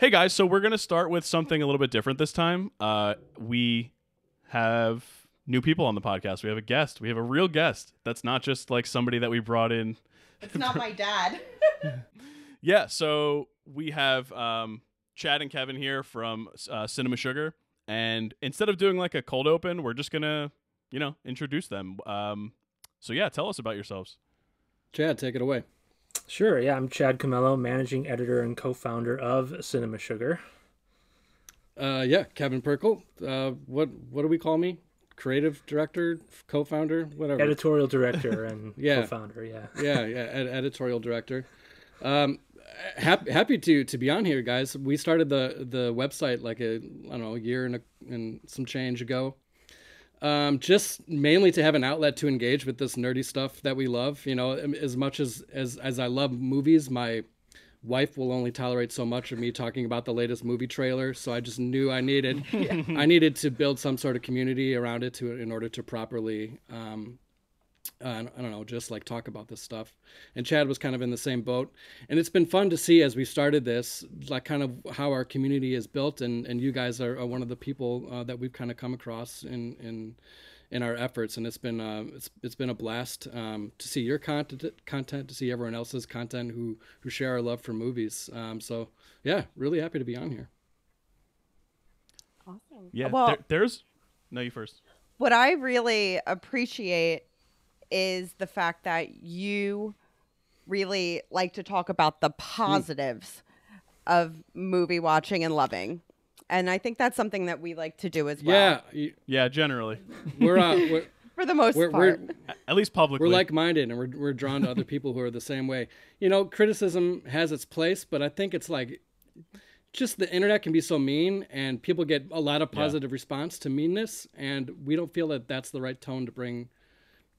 Hey guys, so we're gonna start with something a little bit different this time. Uh, we have new people on the podcast. We have a guest. We have a real guest. That's not just like somebody that we brought in. It's not my dad. Yeah, so we have um, Chad and Kevin here from uh, Cinema Sugar, and instead of doing like a cold open, we're just gonna, you know, introduce them. Um, so yeah, tell us about yourselves. Chad, take it away. Sure, yeah, I'm Chad Camello, managing editor and co-founder of Cinema Sugar. Uh, yeah, Kevin Perkle. Uh, what what do we call me? Creative director, co-founder, whatever. Editorial director and Yeah. co-founder, yeah. yeah, yeah, ed- editorial director. Um, happy happy to to be on here, guys. We started the the website like a I don't know a year and a, and some change ago. Um, just mainly to have an outlet to engage with this nerdy stuff that we love. You know, um, as much as as as I love movies, my wife will only tolerate so much of me talking about the latest movie trailer. So I just knew I needed I needed to build some sort of community around it to in order to properly um, uh, I don't know, just like talk about this stuff. And Chad was kind of in the same boat. And it's been fun to see as we started this, like kind of how our community is built. And, and you guys are, are one of the people uh, that we've kind of come across in, in, in our efforts. And it's been, uh, it's, it's been a blast um, to see your content, content, to see everyone else's content who, who share our love for movies. Um, so yeah, really happy to be on here. Awesome. Yeah, Well, there, there's no you first. what I really appreciate is the fact that you really like to talk about the positives of movie watching and loving. And I think that's something that we like to do as well. Yeah, Yeah, generally, we're, uh, we're, For the most we're, part. we're, at least publicly. we're like-minded and we're, we're drawn to other people who are the same way you know criticism has its place but i think it's like just the internet can be so mean and people get a lot of positive response to meanness and we don't feel that that's the right tone to bring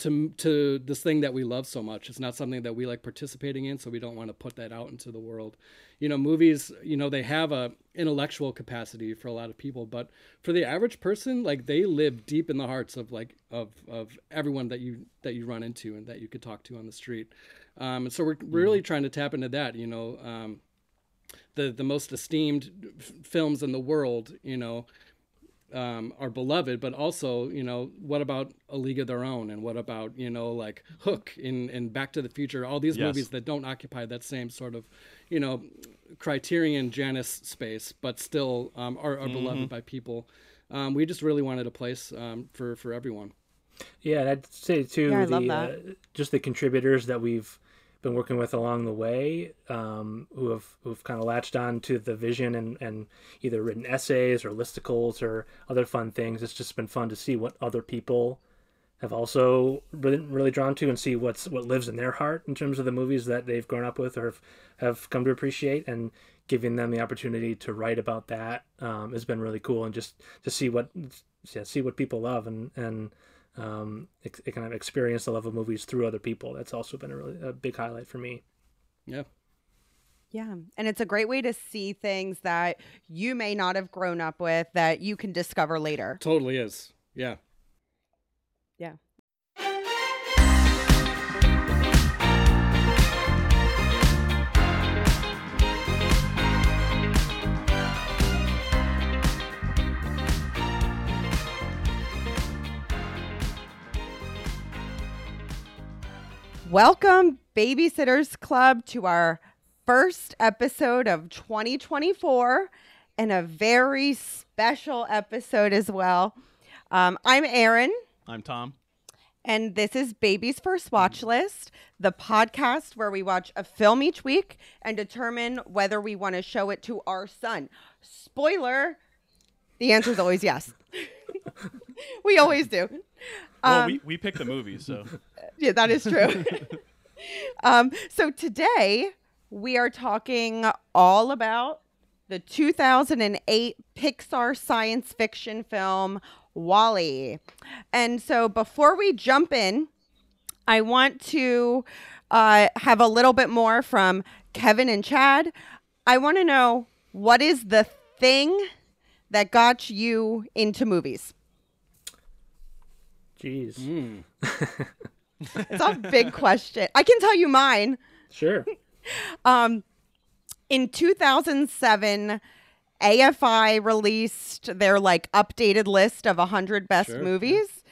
to to this thing that we love so much. It's not something that we like participating in so we don't want to put that out into the world. You know movies you know they have a intellectual capacity for a lot of people but for the average person like they live deep in the hearts of like of of everyone that you that you run into and that you could talk to on the street. Um, and so we're really trying to tap into that you know um, the the most esteemed f- films in the world you know um, are beloved, but also, you know, what about A League of Their Own, and what about, you know, like Hook in in Back to the Future, all these Yes. movies that don't occupy that same sort of, you know, Criterion Janus space, but still um, are, are beloved by people. Um, we just really wanted a place um, for for everyone. Yeah, and I'd say too Yeah, I the love that. Uh, just the contributors that we've been working with along the way, um, who have who've kind of latched on to the vision and and either written essays or listicles or other fun things. It's just been fun to see what other people have also really, really drawn to and see what's what lives in their heart in terms of the movies that they've grown up with or have, have come to appreciate and giving them the opportunity to write about that um, has been really cool and just to see what yeah, see what people love and and um, ex- kind of experience the love of movies through other people. That's also been a really a big highlight for me. Yeah, Yeah. And it's a great way to see things that you may not have grown up with that you can discover later. totally is. Yeah. Yeah. Welcome, Babysitters Club, to our first episode of 2024 and a very special episode as well. Um, I'm Erin. I'm Tom. And this is Baby's First Watch List, the podcast where we watch a film each week and determine whether we want to show it to our son. Spoiler, the answer is always yes. we always do. Well, Um, we we pick the movies, so yeah, that is true. um, so today we are talking all about the 2008 Pixar science fiction film WALL-E. And so before we jump in, I want to uh, have a little bit more from Kevin and Chad. I want to know what is the thing that got you into movies? Jeez, Mm. It's a big question. I can tell you mine. sure. Um, in 2007, AFI released their like updated list of 100 best Sure, movies.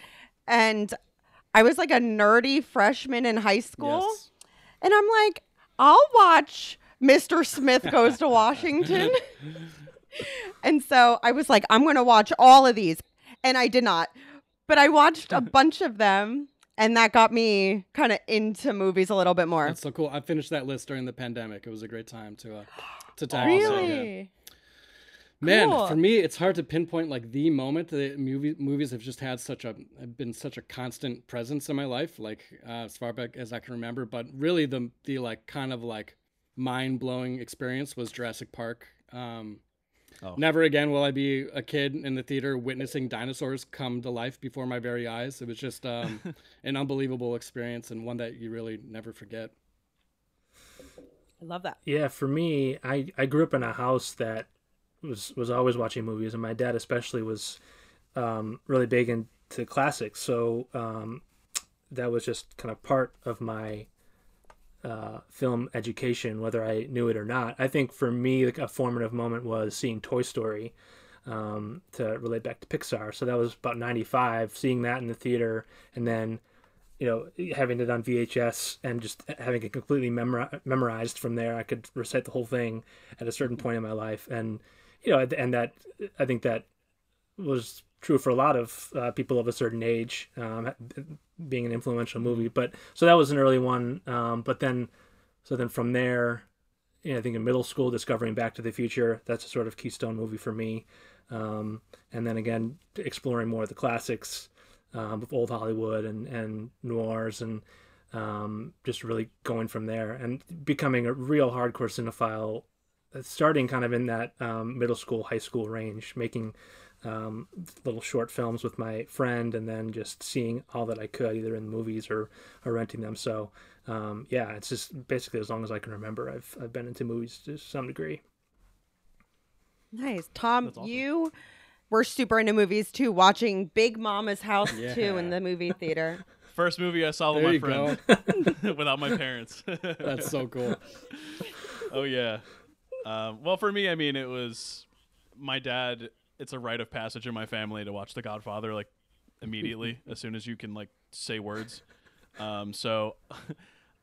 And I was like a nerdy freshman in high school. Yes. And I'm like, I'll watch Mr. Smith Goes to Washington. and so I was like, I'm going to watch all of these. And I did not. But I watched a bunch of them. And that got me kind of into movies a little bit more. That's so cool. I finished that list during the pandemic. It was a great time to uh, to tackle. so, yeah. really? Man, Cool. for me, it's hard to pinpoint like the moment. The movie movies have just had such a have been such a constant presence in my life, like uh, as far back as I can remember. But really, the the like kind of like mind blowing experience was Jurassic Park. Um, Oh. Never again will I be a kid in the theater witnessing dinosaurs come to life before my very eyes. It was just um, an unbelievable experience and one that you really never forget. I love that. Yeah, for me, I, I grew up in a house that was was always watching movies, and my dad especially was um, really big into classics. So um, that was just kind of part of my uh, film education, whether I knew it or not. I think for me, a formative moment was seeing Toy Story. Um, to relate back to Pixar, so that was about '95. Seeing that in the theater, and then you know, having it on VHS and just having it completely memori- memorized from there, I could recite the whole thing at a certain point in my life, and you know, and that I think that was true for a lot of uh, people of a certain age, um, being an influential movie. But so that was an early one, um, but then, so then from there, you know, I think in middle school, discovering Back to the Future, that's a sort of keystone movie for me, um, and then again exploring more of the classics um, of old Hollywood and, and noirs and um, just really going from there and becoming a real hardcore cinephile, uh, starting kind of in that um, middle school, high school range, making um, little short films with my friend and then just seeing all that I could either in movies or, or renting them. So um, yeah, it's just basically as long as I can remember, I've, I've been into movies to some degree. Nice. Tom, awesome. you were super into movies too, watching Big Mama's House too Yeah. in the movie theater. First movie I saw with my friend without my parents. That's so cool. oh yeah. Um, well, for me, I mean, it was my dad. It's a rite of passage in my family to watch The Godfather like immediately as soon as you can like say words. Um, so uh,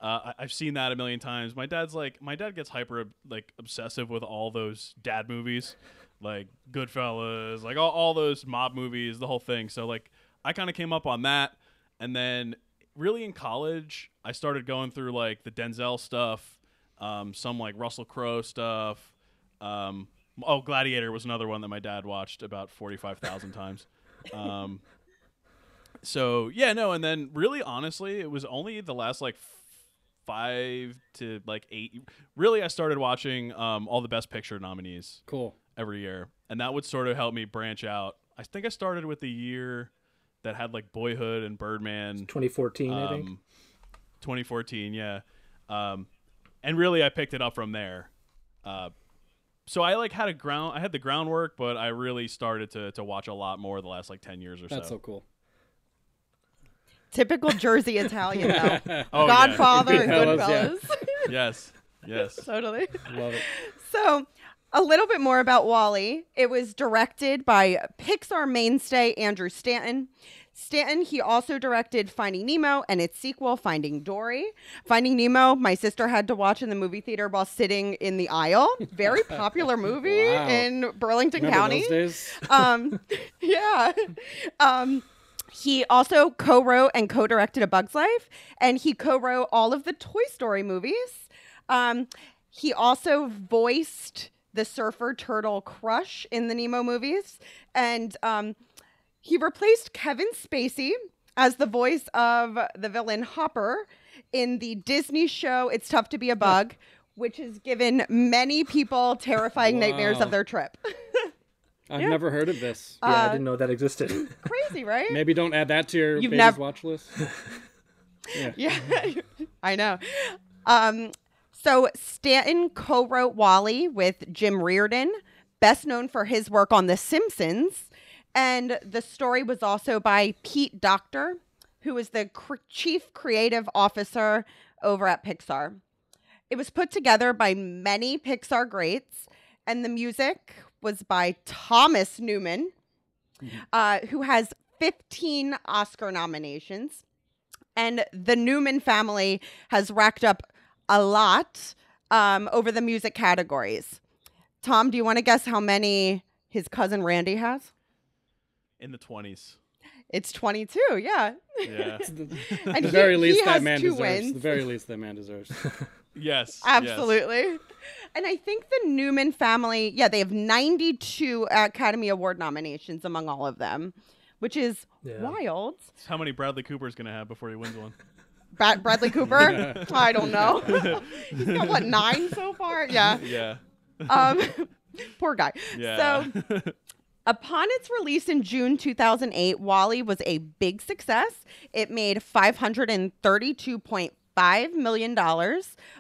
I- I've seen that a million times. My dad's like, my dad gets hyper like obsessive with all those dad movies, like Goodfellas, like all, all those mob movies, the whole thing. So like, I kind of came up on that, and then really in college, I started going through like the Denzel stuff, um, some like Russell Crowe stuff. Um, oh, Gladiator was another one that my dad watched about forty five thousand times. Um, so yeah, no, and then really honestly, it was only the last like five to like eight. Really, I started watching um, all the Best Picture nominees Cool. every year, and that would sort of help me branch out. I think I started with the year that had like Boyhood and Birdman. 2014, I think. Um, 2014, yeah. Um, and really, I picked it up from there. Uh, so I like had a ground, I had the groundwork, but I really started to to watch a lot more the last like 10 years or so. That's so. so cool. Typical Jersey Italian though. Oh, yeah. Godfather and Goodfellas, yeah. Goodfellas. yes, yes. totally. Love it. So, a little bit more about WALL-E. It was directed by Pixar mainstay Andrew Stanton. Stanton, he also directed Finding Nemo and its sequel, Finding Dory. Finding Nemo, my sister had to watch in the movie theater while sitting in the aisle. Very popular movie Wow. in Burlington Remember County. um, yeah. Um, he also co-wrote and co-directed A Bug's Life, and he co-wrote all of the Toy Story movies. Um, he also voiced the surfer turtle Crush in the Nemo movies, and um, he replaced Kevin Spacey as the voice of the villain Hopper in the Disney show It's Tough to Be a Bug, which has given many people terrifying nightmares of their trip. I've Yeah. never heard of this. yeah, I uh, didn't know that existed. Crazy, right? Maybe don't add that to your You've nev- watch list. yeah. Yeah, I know. Um, so Stanton co-wrote WALL-E with Jim Reardon, best known for his work on The Simpsons, and the story was also by Pete Docter, who is the cr- chief creative officer over at Pixar. It was put together by many Pixar greats, and the music was by Thomas Newman, uh, who has 15 Oscar nominations. And the Newman family has racked up a lot um, over the music categories. Tom, do you want to guess how many his cousin Randy has? In the 20s. It's 22, yeah. Yeah. the, the he- very least that man deserves. wins. The very least that man deserves. yes. yes. Absolutely. And I think the Newman family, yeah, they have 92 Academy Award nominations among all of them, which is Yeah. wild. It's how many Bradley Cooper's going to have before he wins one? Brad- Bradley Cooper? I don't know. He's got what, nine so far? Yeah. Yeah. Um, poor guy. Yeah. So Upon its release in June 2008, WALL-E was a big success. It made $532.5 million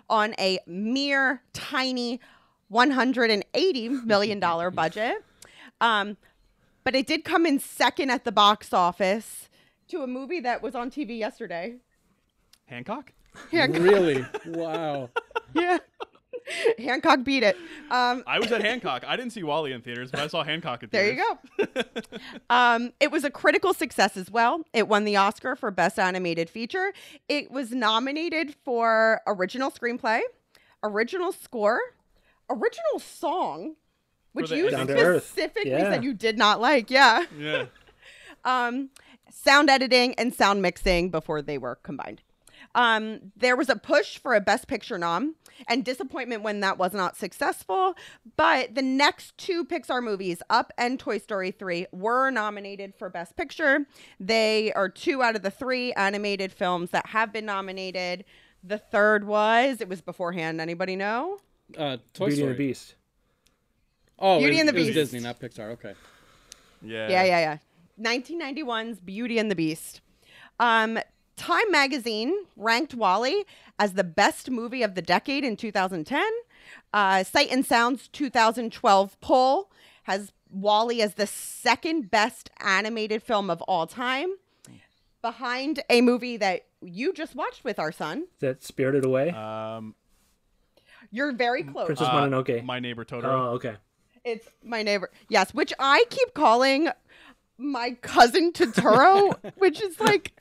on a mere tiny $180 million budget. Um, but it did come in second at the box office to a movie that was on TV yesterday. Hancock? Hancock, really? Wow. yeah. Hancock beat it. Um, I was at Hancock. I didn't see WALL-E in theaters, but I saw Hancock in theaters. There you go. um, it was a critical success as well. It won the Oscar for Best Animated Feature. It was nominated for Original Screenplay, Original Score, Original Song, which you Down to Earth. specifically Yeah. said you did not like. Yeah. Yeah. Um, sound editing and sound mixing before they were combined. Um, there was a push for a Best Picture nom and disappointment when that was not successful. But the next two Pixar movies, Up and Toy Story 3, were nominated for Best Picture. They are two out of the three animated films that have been nominated. The third was, it was beforehand. Anybody know? Uh, Toy Beauty Story. and the Beast. Oh, Beauty it, and the it was Beast. Disney, not Pixar. Okay. Yeah. Yeah, yeah, yeah. 1991's Beauty and the Beast. Um, Time magazine ranked WALL-E as the best movie of the decade in 2010. Uh, Sight and Sound's 2012 poll has WALL-E as the second best animated film of all time, behind a movie that you just watched with our son. Is that Spirited Away? Um, You're very close. Princess uh, Mononoke. My neighbor Totoro. oh, okay. It's my neighbor. Yes, which I keep calling my cousin Totoro, which is like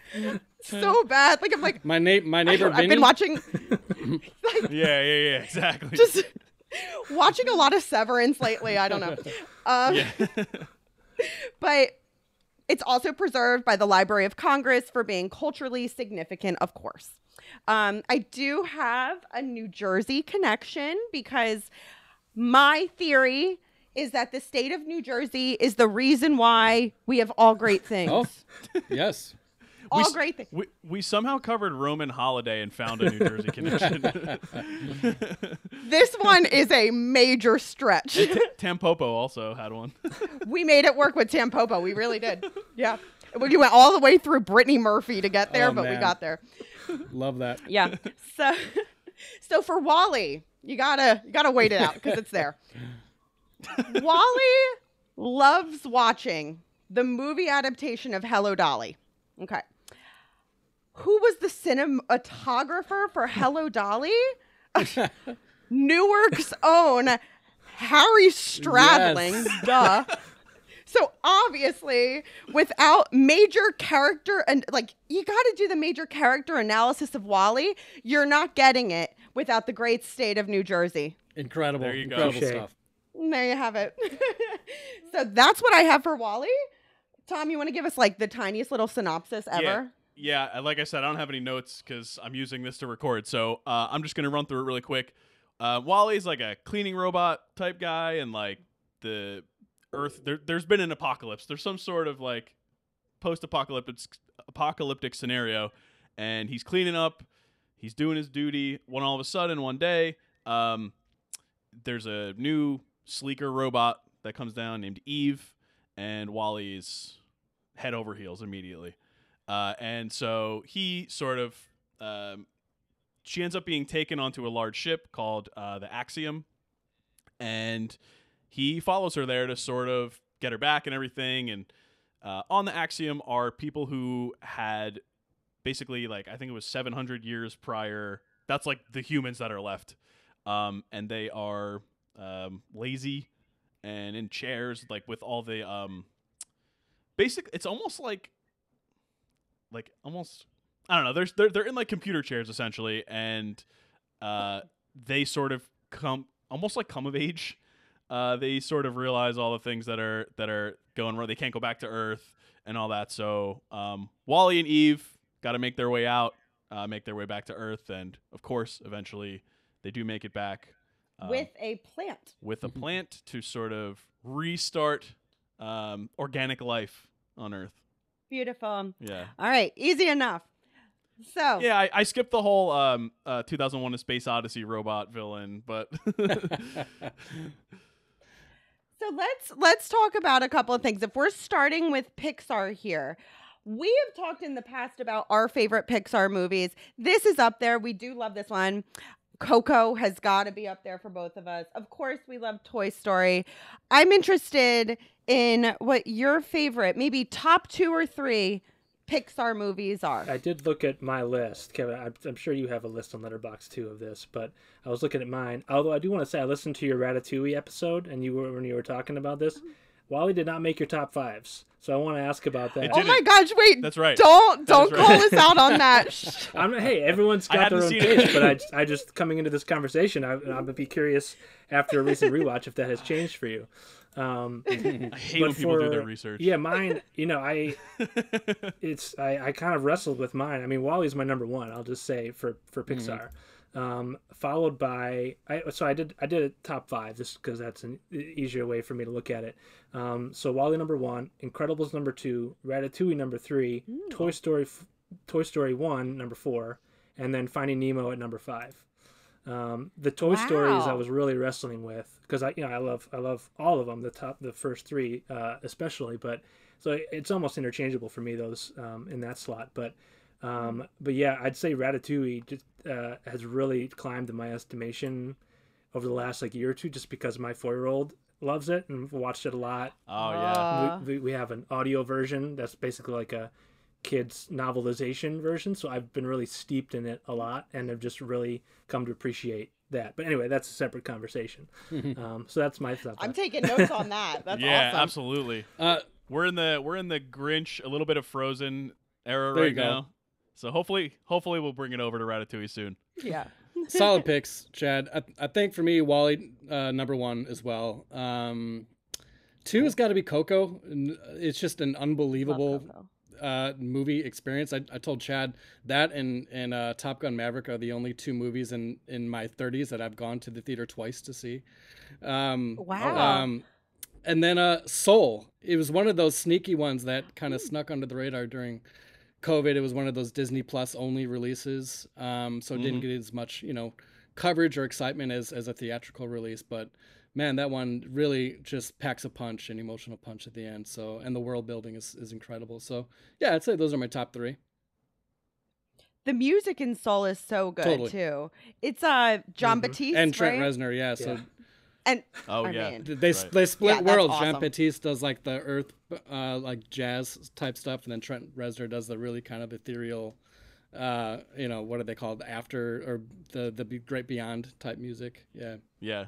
so bad. Like I'm like My na- my neighbor I've Vinny. been watching yeah, yeah, yeah, exactly. just watching a lot of Severance lately. I don't know. Um, yeah. but it's also preserved by the Library of Congress for being culturally significant, of course. Um, I do have a New Jersey connection because my theory is that the state of New Jersey is the reason why we have all great things. Oh, yes. All we, great things. We, we somehow covered Roman holiday and found a New Jersey connection. This one is a major stretch. T- Tampopo also had one. we made it work with Tampopo. We really did. Yeah. We went all the way through Brittany Murphy to get there, Oh, but we got there. Love that. Yeah. So so for WALL-E, you gotta you gotta wait it out because it's there. WALL-E loves watching the movie adaptation of Hello Dolly. Okay. Who was the cinematographer for Hello Dolly? Newark's own Harry Stradling. Yes. Duh. So obviously, without major character and like you got to do the major character analysis of WALL-E, you're not getting it without the great state of New Jersey. Incredible. There you go. Incredible Touche. stuff. And There you have it. so that's what I have for WALL-E. Tom, you want to give us like the tiniest little synopsis ever? Yeah. Yeah, uh, like I said, I don't have any notes because I'm using this to record. So uh, I'm just gonna run through it really quick. Uh, WALL-E's like a cleaning robot type guy, and like the Earth, there, there's been an apocalypse. There's some sort of like post-apocalyptic apocalyptic scenario, and he's cleaning up. He's doing his duty. When all of a sudden, one day, um, there's a new sleeker robot that comes down named Eve, and WALL-E's head over heels immediately. Uh, and so he sort of, um, she ends up being taken onto a large ship called uh, the Axiom, and he follows her there to sort of get her back and everything. And uh, on the Axiom are people who had basically like I think it was 700 years prior that's like the humans that are left, um, and they are um, lazy and in chairs, like with all the um, basic. It's almost like, like almost I don't know. There's they're they're in like computer chairs essentially, and uh, they sort of come almost like come of age. Uh, they sort of realize all the things that are that are going wrong. They can't go back to Earth and all that. So um, WALL-E and Eve got to make their way out, uh, make their way back to Earth, and of course, eventually they do make it back um, With a plant. with a plant to sort of restart um, organic life on Earth. Beautiful. Yeah. All right, easy enough. So, Yeah, I, I skipped the whole um, uh, 2001: A Space Odyssey robot villain, but so let's let's talk about a couple of things. If we're starting with Pixar here, we have talked in the past about our favorite Pixar movies. This is up there. We do love this one. Coco has got to be up there for both of us. Of course, we love Toy Story. I'm interested in what your favorite, maybe top two or three Pixar movies are. I did look at my list, Kevin. I'm, I'm sure you have a list on Letterboxd too of this, but I was looking at mine. Although I do want to say I listened to your Ratatouille episode, and you were when you were talking about this. Mm-hmm. WALL-E did not make your top fives, so I want to ask about that. Oh my gosh, wait. That's right. Don't don't is call right. us out on that. I'm hey, everyone's got their own taste, but I, I just coming into this conversation, I, I'm gonna be curious after a recent rewatch if that has changed for you. Um, I hate when people do their research. Yeah, mine. You know, I it's I, I kind of wrestled with mine. I mean, WALL-E's my number one. I'll just say for for Pixar, um, followed by I. So I did I did a top five just because that's an easier way for me to look at it. Um, so WALL-E number one, Incredibles number two, Ratatouille number three, Toy Story, Toy Story one number four, and then Finding Nemo at number five. Um, the Toy Stories I was really wrestling with because I, you know, I love I love all of them. The top, the first three, uh, especially, but so it's almost interchangeable for me those um, in that slot. But um, but yeah, I'd say Ratatouille just uh, has really climbed in my estimation over the last like year or two, just because my four year old loves it and watched it a lot. Oh yeah. Uh, we, we, we have an audio version that's basically like a kids novelization version so i've been really steeped in it a lot and have just really come to appreciate that but anyway that's a separate conversation um, so that's my stuff I'm taking notes on that. That's yeah, awesome. absolutely. Uh, We're in the we're in the Grinch, a little bit of Frozen era right now. So hopefully, hopefully we'll bring it over to Ratatouille soon. Yeah. solid picks, Chad. I, I think for me, WALL-E uh, number one as well. Um, two has got to be Coco. It's just an unbelievable Love Coco. Uh, movie experience. I, I told Chad that and and uh, Top Gun Maverick are the only two movies in in my 30s that I've gone to the theater twice to see. Um, Wow. Um, and then uh, Soul. It was one of those sneaky ones that kind of snuck under the radar during COVID. It was one of those Disney Plus only releases, um, so it didn't get as much you know coverage or excitement as as a theatrical release. But man, that one really just packs a punch, an emotional punch at the end. So and the world building is is incredible. So yeah, I'd say those are my top three. The music in Soul is so good Totally. too. It's uh Jon Mhm. Batiste and Trent right? Reznor, yeah. So Yeah. and Oh I yeah. mean- they Right. they split Yeah, that's worlds. Jon awesome. Batiste does like the earth, uh, like jazz type stuff, and then Trent Reznor does the really kind of ethereal, uh, you know, what are they called? After or the the great beyond type music. Yeah. Yeah.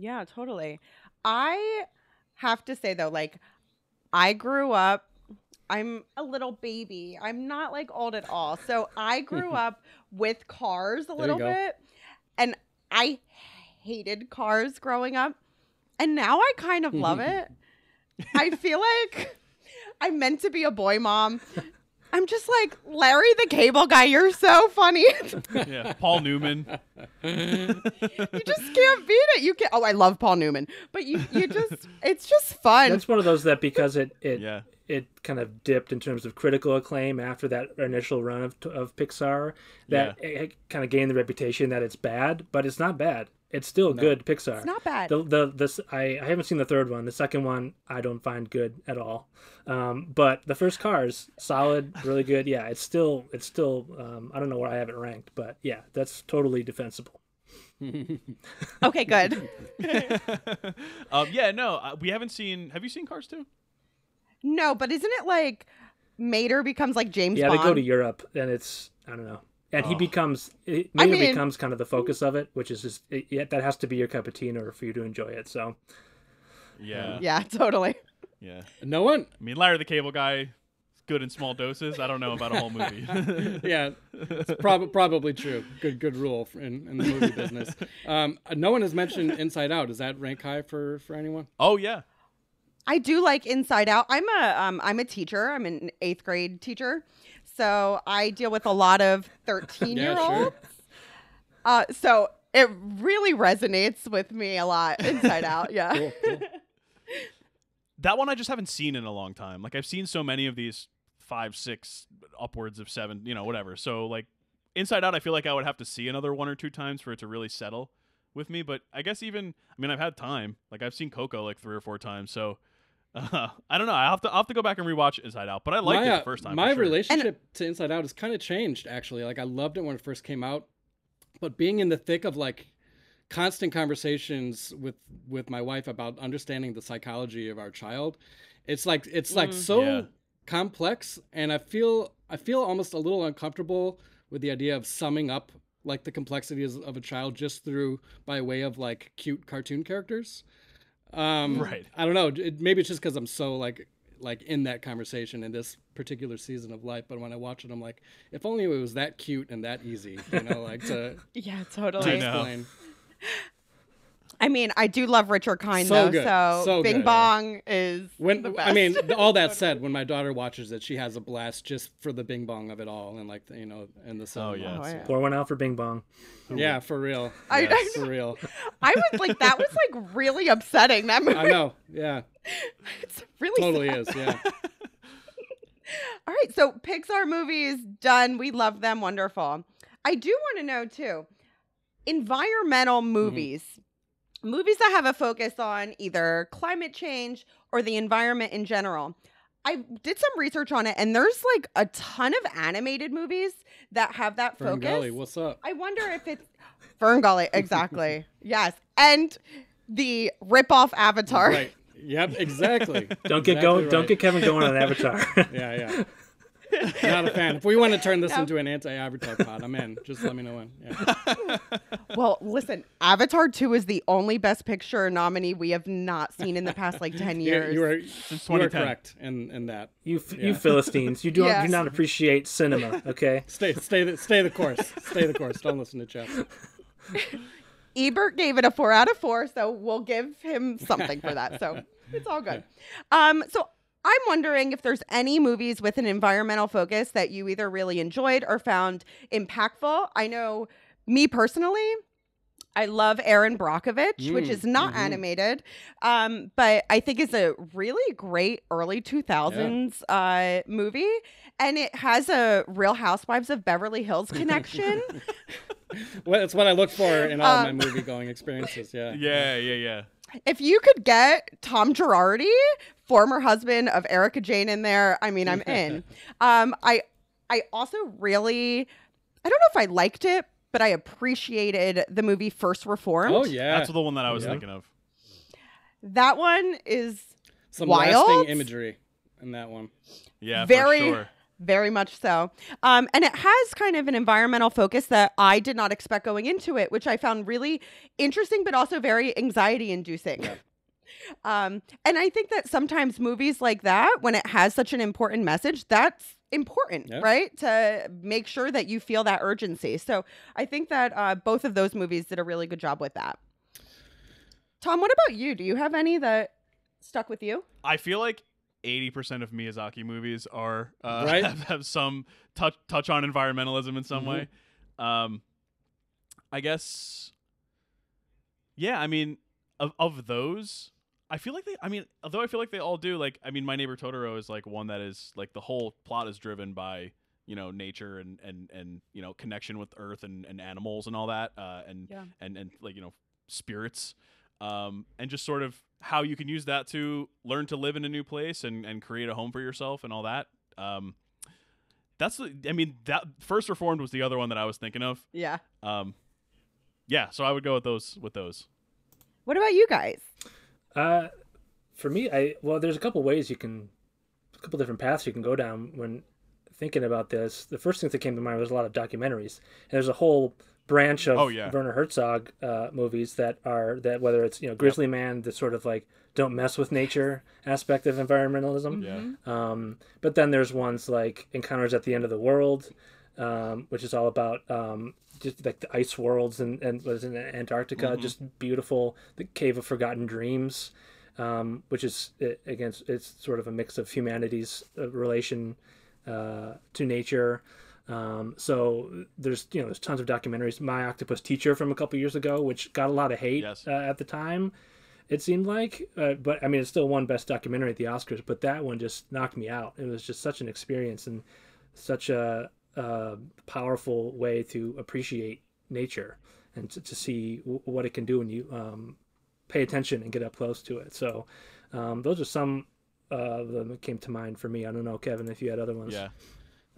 Yeah, totally. I have to say though, like I grew up I'm a little baby. I'm not like old at all. So I grew up with cars a little bit. And I hated cars growing up. And now I kind of love it. I feel like I'm meant to be a boy mom. I'm just like, Larry the cable guy, you're so funny. Yeah. Paul Newman. you just can't beat it. You can't. Oh, I love Paul Newman, but you you just it's just fun. that's one of those that because it it Yeah. it kind of dipped in terms of critical acclaim after that initial run of, of Pixar that it, kind of gained the reputation that it's bad but it's not bad it's still good Pixar It's not bad. the, the this I, I haven't seen the third one the second one I don't find good at all um, but the first Cars solid really good yeah it's still it's still um, I don't know where I have it ranked but yeah that's totally defensible okay, good. um, yeah. No, uh, we haven't seen. Have you seen Cars 2? No, but isn't it like Mater becomes like James Bond? yeah Bond? they go to Europe and it's I don't know and he Oh. becomes it I mainly mean- becomes kind of the focus of it, which is just it, yeah, that has to be your cup of tea in order for you to enjoy it. So Yeah, Yeah, totally. yeah. No one. I mean, Larry the Cable Guy, is good in small doses. I don't know about a whole movie. Yeah, it's prob- probably true. Good good rule for- in, in the movie business. Um, no one has mentioned Inside Out. Does that rank high for for anyone? oh yeah, I do like Inside Out. I'm a um, I'm a teacher. I'm an eighth grade teacher, so I deal with a lot of thirteen year olds. sure. Uh, so it really resonates with me a lot. Inside Out, yeah. Cool, cool. that one I just haven't seen in a long time. Like I've seen so many of these five, six, upwards of seven, you know, whatever. So like Inside Out, I feel like I would have to see another one or two times for it to really settle with me. But I guess even, I mean, I've had time. Like I've seen Coco like three or four times. So uh, I don't know. I have to, I have to go back and rewatch Inside Out. But I liked my, it the first time. My sure. relationship to Inside Out has kind of changed actually. Like I loved it when it first came out, but being in the thick of like constant conversations with with my wife about understanding the psychology of our child, it's like it's like Mm. so Yeah. complex, and I feel I feel almost a little uncomfortable with the idea of summing up like the complexities of a child just through by way of like cute cartoon characters. Um, Right. I don't know. It, maybe it's just because I'm so like like in that conversation in this particular season of life. But when I watch it, I'm like, if only it was that cute and that easy, you know, like to, Yeah, to totally. I know. explain. I mean, I do love Richard Kind So though, good. so, So Bing good. Bong is the When best. I mean, all that said, when my daughter watches it, she has a blast just for the Bing Bong of it all, and like you know, and the song. Oh, yeah. Oh, yeah. pour one out for Bing Bong. yeah, for real. I- Yeah, I for real. I was like, that was like really upsetting. That movie, I know. Yeah, it's really totally sad. is. Yeah. All right, so Pixar movies done. We love them. Wonderful. I do want to know too, environmental mm-hmm. movies, movies that have a focus on either climate change or the environment in general. I did some research on it, and there's like a ton of animated movies that have that Fern focus. Gully, what's up? I wonder if it's Fern Gully, exactly. yes, and the ripoff Avatar. Right. Yep. Exactly. Don't get Exactly going. Don't get Kevin going on Avatar. Yeah, yeah. Not a fan. If we want to turn this No. into an anti-Avatar pod, I'm in. Just let me know when. Yeah. Well, listen, Avatar 2 is the only Best Picture nominee we have not seen in the past like 10 You, years. you are Since you are correct in in that. you f Yeah. you Philistines, you do not Yes. do not appreciate cinema. Okay. Stay stay the stay the course. Stay the course. Don't listen to Jeff. Ebert gave it a 4 out of 4, so we'll give him something for that. So it's all good. Um, so I'm wondering if there's any movies with an environmental focus that you either really enjoyed or found impactful. I know me personally, I love Erin Brockovich, which Mm, is not mhm. animated, um, but I think is a really great early 2000s uh, movie. And it has a Real Housewives of Beverly Hills connection. Well, that's what I look for in all Um, my movie going experiences. Yeah. Yeah, yeah, yeah. If you could get Tom Girardi, former husband of Erika Jayne, in there, I mean, I'm in. um, I I also really, I don't know if I liked it, but I appreciated the movie First Reformed. Oh yeah. That's the one that I was Yeah. thinking of. that one is Some wild. lasting imagery in that one. Yeah, Very- for sure. Very much so. Um, and it has kind of an environmental focus that I did not expect going into it, which I found really interesting, but also very anxiety inducing. Um, and I think that sometimes movies like that, when it has such an important message, that's important, Yeah. right? To make sure that you feel that urgency. So I think that uh, both of those movies did a really good job with that. Tom, what about you? Do you have any that stuck with you? I feel like eighty percent of Miyazaki movies are uh, Right. have, have some touch touch on environmentalism in some Mhm. way. Um, I guess. Yeah, I mean, of of those, I feel like they. I mean, although I feel like they all do. Like, I mean, My Neighbor Totoro is like one that is like the whole plot is driven by you know nature and and and you know connection with earth and, and animals and all that uh, and Yeah. and and like you know spirits um, and just sort of how you can use that to learn to live in a new place and, and create a home for yourself and all that. Um, that's I mean, that first reformed was the other one that I was thinking of. Yeah. Um, yeah, so I would go with those, with those. What about you guys? Uh, for me, I well, there's a couple ways you can, a couple different paths you can go down when thinking about this, the first thing that came to mind was a lot of documentaries. And there's a whole branch of Oh, yeah. Werner Herzog uh, movies that are that whether it's you know Grizzly Man, the sort of like don't mess with nature aspect of environmentalism. Yeah. Um, but then there's ones like Encounters at the End of the World, um, which is all about um, just like the ice worlds and and was in Antarctica, just beautiful. The Cave of Forgotten Dreams, um, which is against it's sort of a mix of humanity's uh, relation uh, to nature. Um, so there's you know there's tons of documentaries. My Octopus Teacher from a couple years ago, which got a lot of hate Yes. uh, at the time. It seemed like, uh, but I mean, it's still won Best Documentary at the Oscars. But that one just knocked me out. It was just such an experience and such a, uh powerful way to appreciate nature and to, to see w- what it can do when you um, pay attention and get up close to it. So um, those are some uh, of them that came to mind for me. I don't know, Kevin, if you had other ones. Yeah.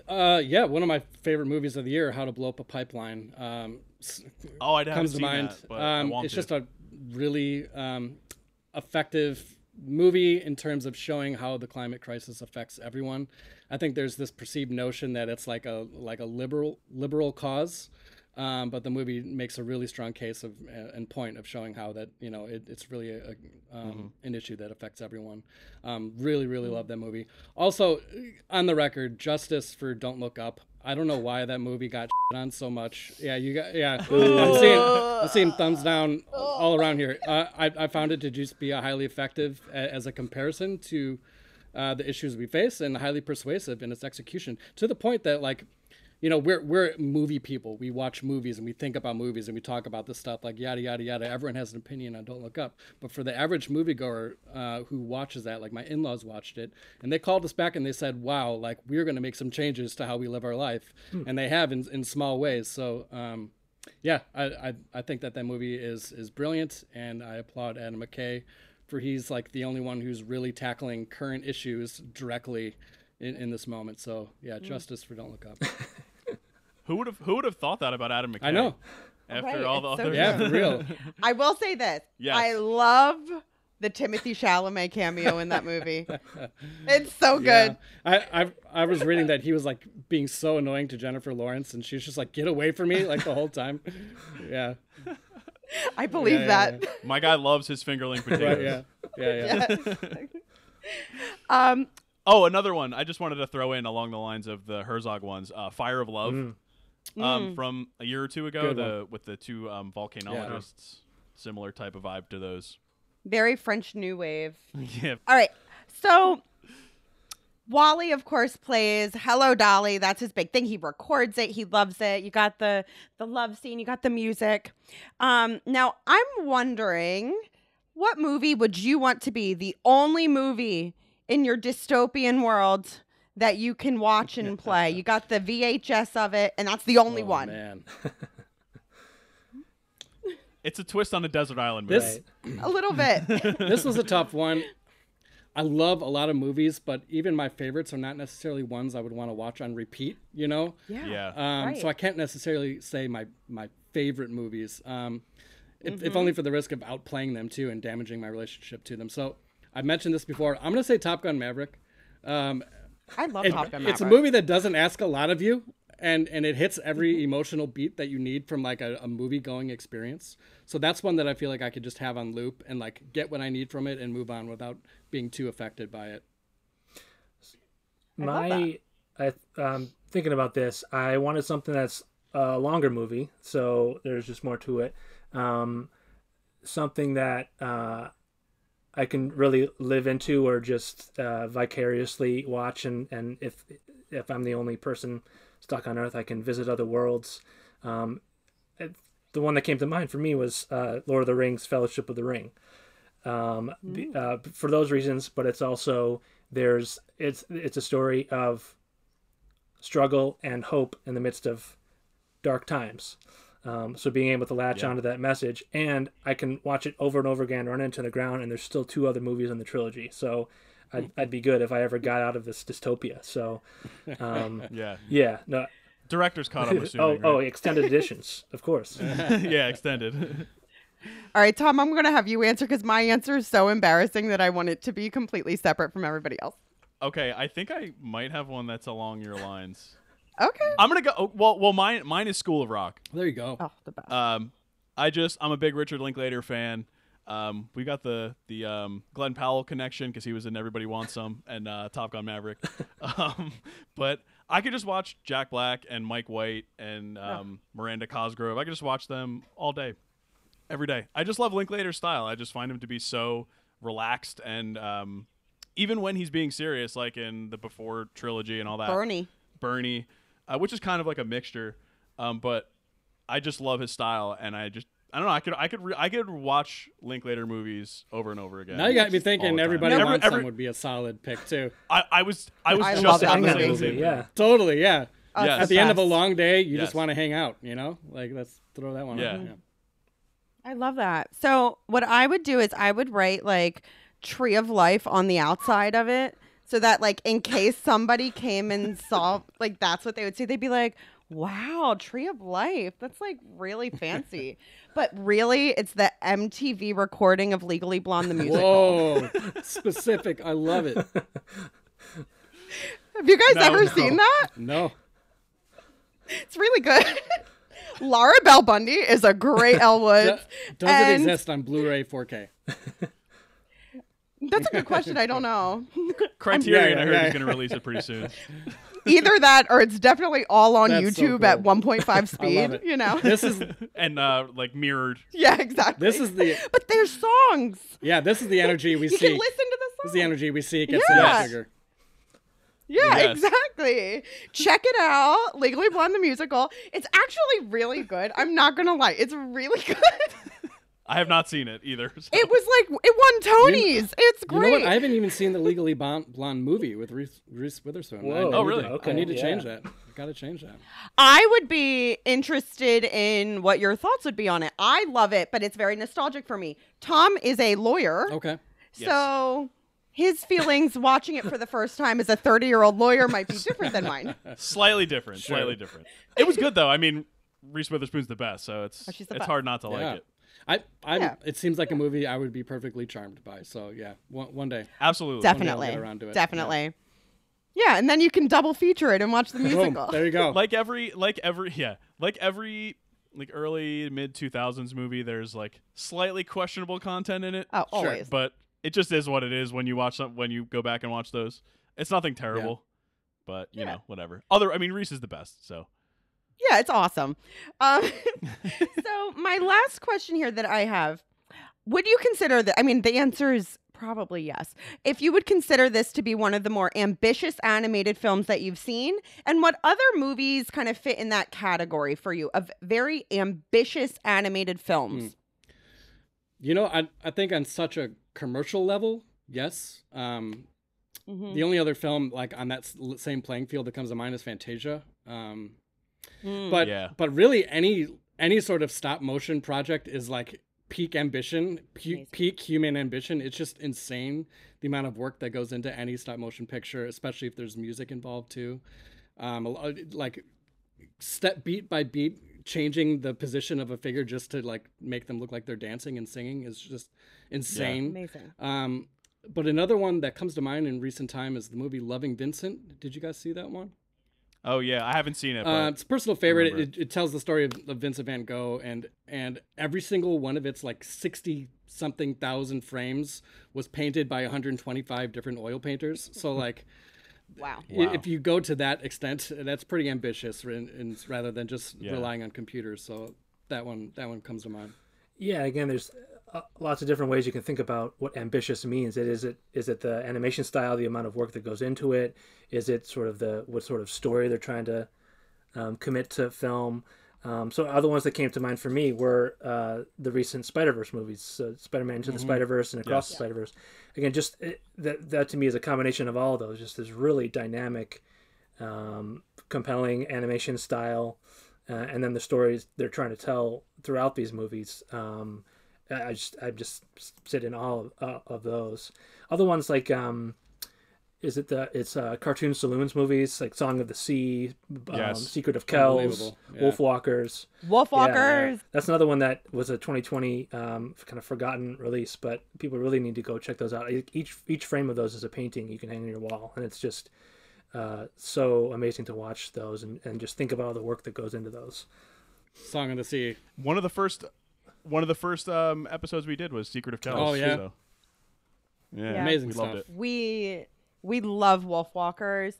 Uh, yeah, one of my favorite movies of the year, How to Blow Up a Pipeline. Um, Oh, I comes to mind. that, um, it's to. just a really um, effective movie in terms of showing how the climate crisis affects everyone. I think there's this perceived notion that it's like a like a liberal liberal cause. Um, but the movie makes a really strong case of uh, and point of showing how that you know it, it's really a, a, um, Mm-hmm. an issue that affects everyone. Um, really, really love that movie. Also, on the record, justice for Don't Look Up. I don't know why that movie got shit on so much. Yeah, you got yeah. I'm seeing I'm seeing thumbs down all around here. Uh, I I found it to just be a highly effective a, as a comparison to uh, the issues we face and highly persuasive in its execution to the point that like you know we're we're movie people. We watch movies and we think about movies and we talk about this stuff like yada yada yada. Everyone has an opinion. On don't look up. But for the average moviegoer uh, who watches that like my in-laws watched it and they called us back and they said wow like we're going to make some changes to how we live our life. And they have in, in small ways. So um, yeah I, I i think that that movie is is brilliant and i applaud adam mckay for he's like the only one who's really tackling current issues directly in, in this moment. So yeah justice for don't look up Who would have Who would have thought that about Adam McKay? i know After Right, all the it's so other. yeah for real I will say this. Yes. I love the Timothée Chalamet cameo in that movie. it's so Yeah. good. I, I I was reading that he was like being so annoying to Jennifer Lawrence, and she was just like, "Get away from me!" like the whole time. Yeah, I believe yeah, that. My guy loves his fingerling potatoes. right. Yeah, yeah, yeah. Um, Oh, another one. I just wanted to throw in along the lines of the Herzog ones. Uh, Fire of Love, um, from a year or two ago, Good the with the two um, volcanologists. Similar type of vibe to those. very French New Wave. yeah. All right. So Wally, of course, plays Hello Dolly. That's his big thing. He records it. He loves it. You got the the love scene. You got the music. Um, now I'm wondering, what movie would you want to be the only movie in your dystopian world that you can watch and play? You got the VHS of it, and that's the only Oh, one. man. It's a twist on a desert island movie. This A little bit. this was a tough one. I love a lot of movies, but even my favorites are not necessarily ones I would want to watch on repeat. You know. yeah. yeah. Um, Right. So I can't necessarily say my my favorite movies, um, if, Mm-hmm. if only for the risk of outplaying them too and damaging my relationship to them. So I've mentioned this before. I'm gonna say Top Gun Maverick. Um, I love it- Top Gun it's a movie that doesn't ask a lot of you, and and it hits every emotional beat that you need from like a, a movie going experience. So that's one that I feel like I could just have on loop and like get what I need from it and move on without being too affected by it. I love my I um thinking about this, I wanted something that's a longer movie, so there's just more to it. Um, something that uh, I can really live into or just uh, vicariously watch, and and if if I'm the only person stuck on Earth, I can visit other worlds. Um, it- the one that came to mind for me was uh, Lord of the Rings: Fellowship of the Ring. Um, be- uh, for those reasons, but it's also there's it's it's a story of struggle and hope in the midst of dark times. Um, so being able to latch Yeah. onto that message, and I can watch it over and over again, run into the ground, and there's still two other movies in the trilogy. So I'd, I'd be good if I ever got out of this dystopia. So um, yeah. yeah, no, Director's cut. I'm oh assuming. oh, right? extended editions, of course. yeah, extended. All right, Tom, I'm going to have you answer because my answer is so embarrassing that I want it to be completely separate from everybody else. Okay, I think I might have one that's along your lines. Okay. I'm gonna go. oh, Well, well, mine mine is School of Rock. There you go. Oh, the best. Um, I just I'm a big Richard Linklater fan. Um, we got the the um, Glen Powell connection because he was in Everybody Wants Some and uh, Top Gun Maverick. um, but I could just watch Jack Black and Mike White and um, Miranda Cosgrove. I could just watch them all day, every day. I just love Linklater's style. I just find him to be so relaxed and um, even when he's being serious, like in the Before trilogy and all that. Bernie. Bernie, uh, which is kind of like a mixture. Um, but I just love his style, and I just I don't know. I could I could re- I could watch Linklater movies over and over again. Now you got me all thinking everybody Every- wants every- some would be a solid pick too. I, I was I was I just love that movie. same yeah. Totally, yeah. Oh, Yes. At the end of a long day, you Yes. just want to hang out, you know? Like let's throw that one Yeah. on. I love that. So what I would do is I would write like tree of life on the outside of it so that like in case somebody came and saw like that's what they would say they'd be like wow tree of life that's like really fancy but really it's the mtv recording of legally blonde the musical Whoa, specific. I love it. have you guys No, ever no. seen that No, it's really good laura bell bundy is a great elwood does it exist on Blu-ray 4K? That's a good question i don't know Criterion, Yeah, I heard, yeah, is going to release it pretty soon. either that or it's definitely all on That's so YouTube at cool. I1.5 speed, love it. you know? This is and uh, like mirrored. yeah, exactly. this is the But there's songs. yeah. This is the energy we see. You seek. can listen to the songs. This is the energy we seek at Yes. Sugar. Yeah, Yes. exactly. Check it out. Legally Blonde the musical. It's actually really good. I'm not going to lie. It's really good. I have not seen it either. so- it was like it won Tonys. It's You know great. what? I haven't even seen the Legally Blonde, Blonde movie with Reese, Reese Witherspoon. I- Whoa. Oh, I Oh, need really? to- Okay, I need to yeah. change that. I gotta change that. I would be interested in what your thoughts would be on it. I love it, but it's very nostalgic for me. Tom is a lawyer. Okay. So his feelings watching it for the first time as a 30 year old lawyer might be different than mine. slightly different. Sure. Slightly different. It was good though. I mean, Reese Witherspoon's the best, so it's Oh, it's best. hard not to Yeah. like it. I, I'm, Yeah. It seems like a movie I would be perfectly charmed by. So yeah, one, one day. Absolutely. Definitely. get around to it. Definitely. Yeah. and then you can double feature it and watch the Boom. musical. There you go. like every like every yeah like every like early mid 2000s movie there's like slightly questionable content in it oh, always. but it just is what it is when you watch some when you go back and watch those it's nothing terrible but you Yeah. know whatever other i mean reese is the best so Yeah, it's awesome. Um, so my last question here that I have: Would you consider that? I mean, the answer is probably yes. If you would consider this to be one of the more ambitious animated films that you've seen, and what other movies kind of fit in that category for you of very ambitious animated films? You know, I I think on such a commercial level, yes. Um, Mhm. the only other film like on that same playing field that comes to mind is Fantasia. Um, Mm. but Yeah. but really any any sort of stop motion project is like peak ambition, pe- peak human ambition. It's just insane the amount of work that goes into any stop motion picture, especially if there's music involved too. Um, like step beat by beat, changing the position of a figure just to like make them look like they're dancing and singing is just insane. Amazing. Um, but another one that comes to mind in recent time is the movie Loving Vincent. Did you guys see that one? Oh yeah i haven't seen it but Uh, it's a personal favorite. It, it tells the story of, of Vincent Van Gogh, and and every single one of its like sixty something thousand frames was painted by 125 different oil painters. So like, Wow. Wow. if you go to that extent, that's pretty ambitious, in, in, rather than just Yeah. relying on computers. So that one that one comes to mind. Yeah, again, there's uh, lots of different ways you can think about what ambitious means. It is it is it the animation style, the amount of work that goes into it? Is it sort of the what sort of story they're trying to um, commit to film? Um, so other ones that came to mind for me were uh, the recent Spider Verse movies, so Spider Man Into the Spider Verse and Across the. Spider Verse. Again, just it, that that to me is a combination of all of those. Just this really dynamic, um, compelling animation style, uh, and then the stories they're trying to tell throughout these movies. Um, I I just I just sit in all of, uh, of those. Other ones like um, is it the it's uh, Cartoon Saloon's movies like Song of the Sea, um, Yes. Secret of Kells, Unbelievable, yeah. Wolfwalkers. Wolf Yeah, yeah. Walkers. That's another one that was a 2020 um, kind of forgotten release, but people really need to go check those out. Each each frame of those is a painting you can hang on your wall, and it's just uh, so amazing to watch those and, and just think about all the work that goes into those. Song of the Sea. One of the first, one of the first um, episodes we did was Secret of Kells. Oh, yeah. so- yeah, Yeah. Amazing we stuff. loved it. We we love Wolfwalkers.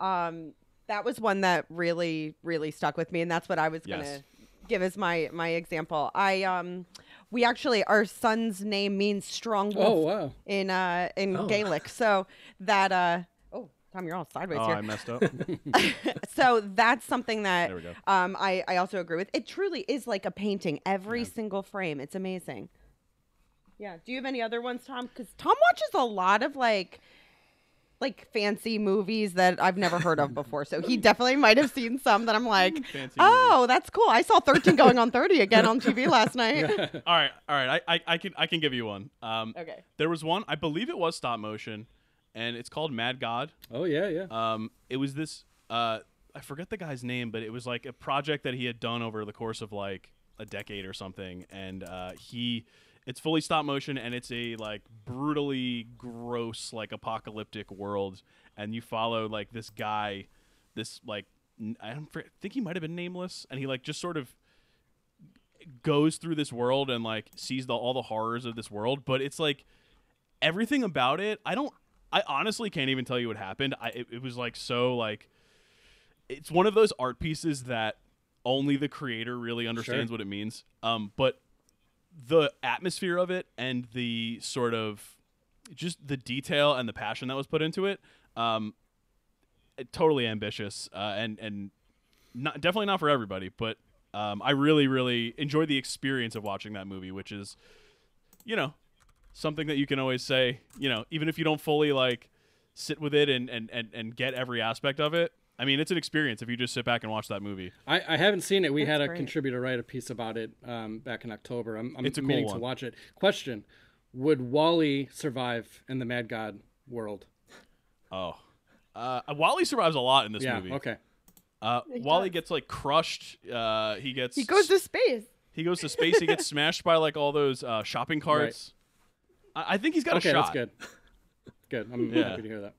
Um, that was one that really really stuck with me, and that's what I was gonna Yes. give as my my example. I um, we actually our son's name means strong wolf Oh wow. in uh in Oh. Gaelic, so that uh Tom, you're all sideways Oh, here. I messed up. so that's something that There we go. um I I also agree with. It truly is like a painting. Every single frame, it's amazing. Yeah. Do you have any other ones, Tom? Because Tom watches a lot of like like fancy movies that I've never heard of before. So he definitely might have seen some that I'm like, Fancy oh, that's cool. I saw 13 going on 30 again on TV last night. all right, all right. I, I, I can I can give you one. Um, okay. there was one. I believe it was stop motion, and it's called Mad God. Oh yeah, yeah. Um, it was this. Uh, I forget the guy's name, but it was like a project that he had done over the course of like a decade or something, and uh, he. It's fully stop motion, and it's a like brutally gross, like apocalyptic world, and you follow like this guy, this like I don't fr- think he might have been nameless, and he like just sort of goes through this world and like sees the, all the horrors of this world, but it's like everything about it. I don't. I honestly can't even tell you what happened. I it, it was like so like it's one of those art pieces that only the creator really understands Sure. what it means. Um, but the atmosphere of it and the sort of just the detail and the passion that was put into it, um, it- totally ambitious uh, and and not definitely not for everybody, but um, I really really enjoyed the experience of watching that movie, which is, you know, something that you can always say, you know, even if you don't fully like sit with it and and and, and get every aspect of it. I mean, it's an experience if you just sit back and watch that movie. I, I haven't seen it. We That's had a great. contributor write a piece about it um, back in October. I'm, I'm It's a cool meaning to one. watch it. Question: Would WALL-E survive in the Mad God world? Oh, uh, WALL-E survives a lot in this yeah. movie. Okay. Uh, He WALL-E does. gets like crushed. Uh, he gets He goes to space. he goes to space. he gets smashed by like all those uh, shopping carts. I, I think he's got Okay, a shot. that's good. Good. I'm Yeah. happy to hear that.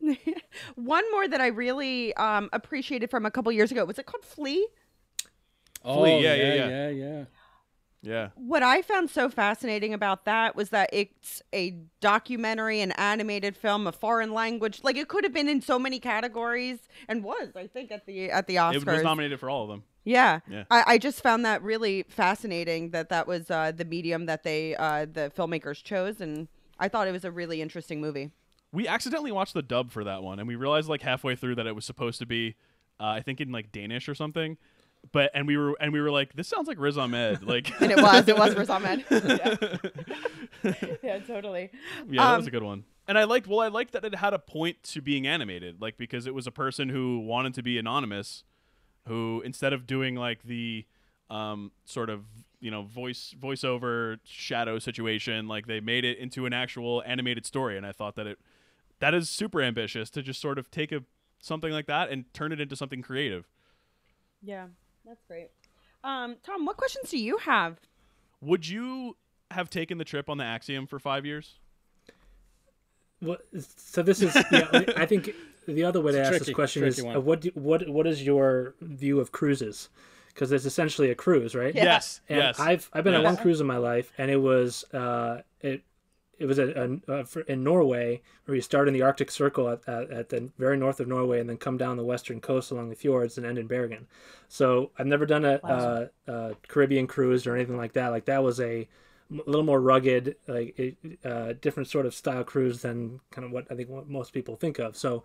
One more that I really um, appreciated from a couple years ago was it called Flee? Oh yeah, yeah, yeah, yeah. yeah, yeah. Yeah. What I found so fascinating about that was that it's a documentary, an animated film, a foreign language. Like it could have been in so many categories, and was I think at the at the Oscars. It was nominated for all of them. Yeah, Yeah. I, I just found that really fascinating that that was uh, the medium that they uh, the filmmakers chose, and I thought it was a really interesting movie. We accidentally watched the dub for that one, and we realized like halfway through that it was supposed to be, uh, I think in like Danish or something. But and we were and we were like, this sounds like Riz Ahmed. Like, And it was it was Riz Ahmed. yeah. yeah, totally. Yeah, that was Um, a good one. And I liked well, I liked that it had a point to being animated, like because it was a person who wanted to be anonymous, who instead of doing like the um, sort of you know voice voiceover shadow situation, like they made it into an actual animated story. And I thought that it that is super ambitious to just sort of take a something like that and turn it into something creative. Yeah, that's great. Um, Tom, what questions do you have? Would you have taken the trip on the Axiom for five years? Well, so this is yeah, I think the other way to It's ask tricky, this question is uh, what do, what what is your view of cruises? Because it's essentially a cruise, right? Yeah. Yes. And yes. I've I've been on one cruise in my life, and it was uh it it was a, a, a for- in Norway where you start in the Arctic Circle at, at, at the very north of Norway, and then come down the western coast along the fjords and end in Bergen. So I've never done a, uh, a Caribbean cruise or anything like that. Like that was a m- little more rugged, like it, uh, different sort of style cruise than kind of what I think what most people think of. So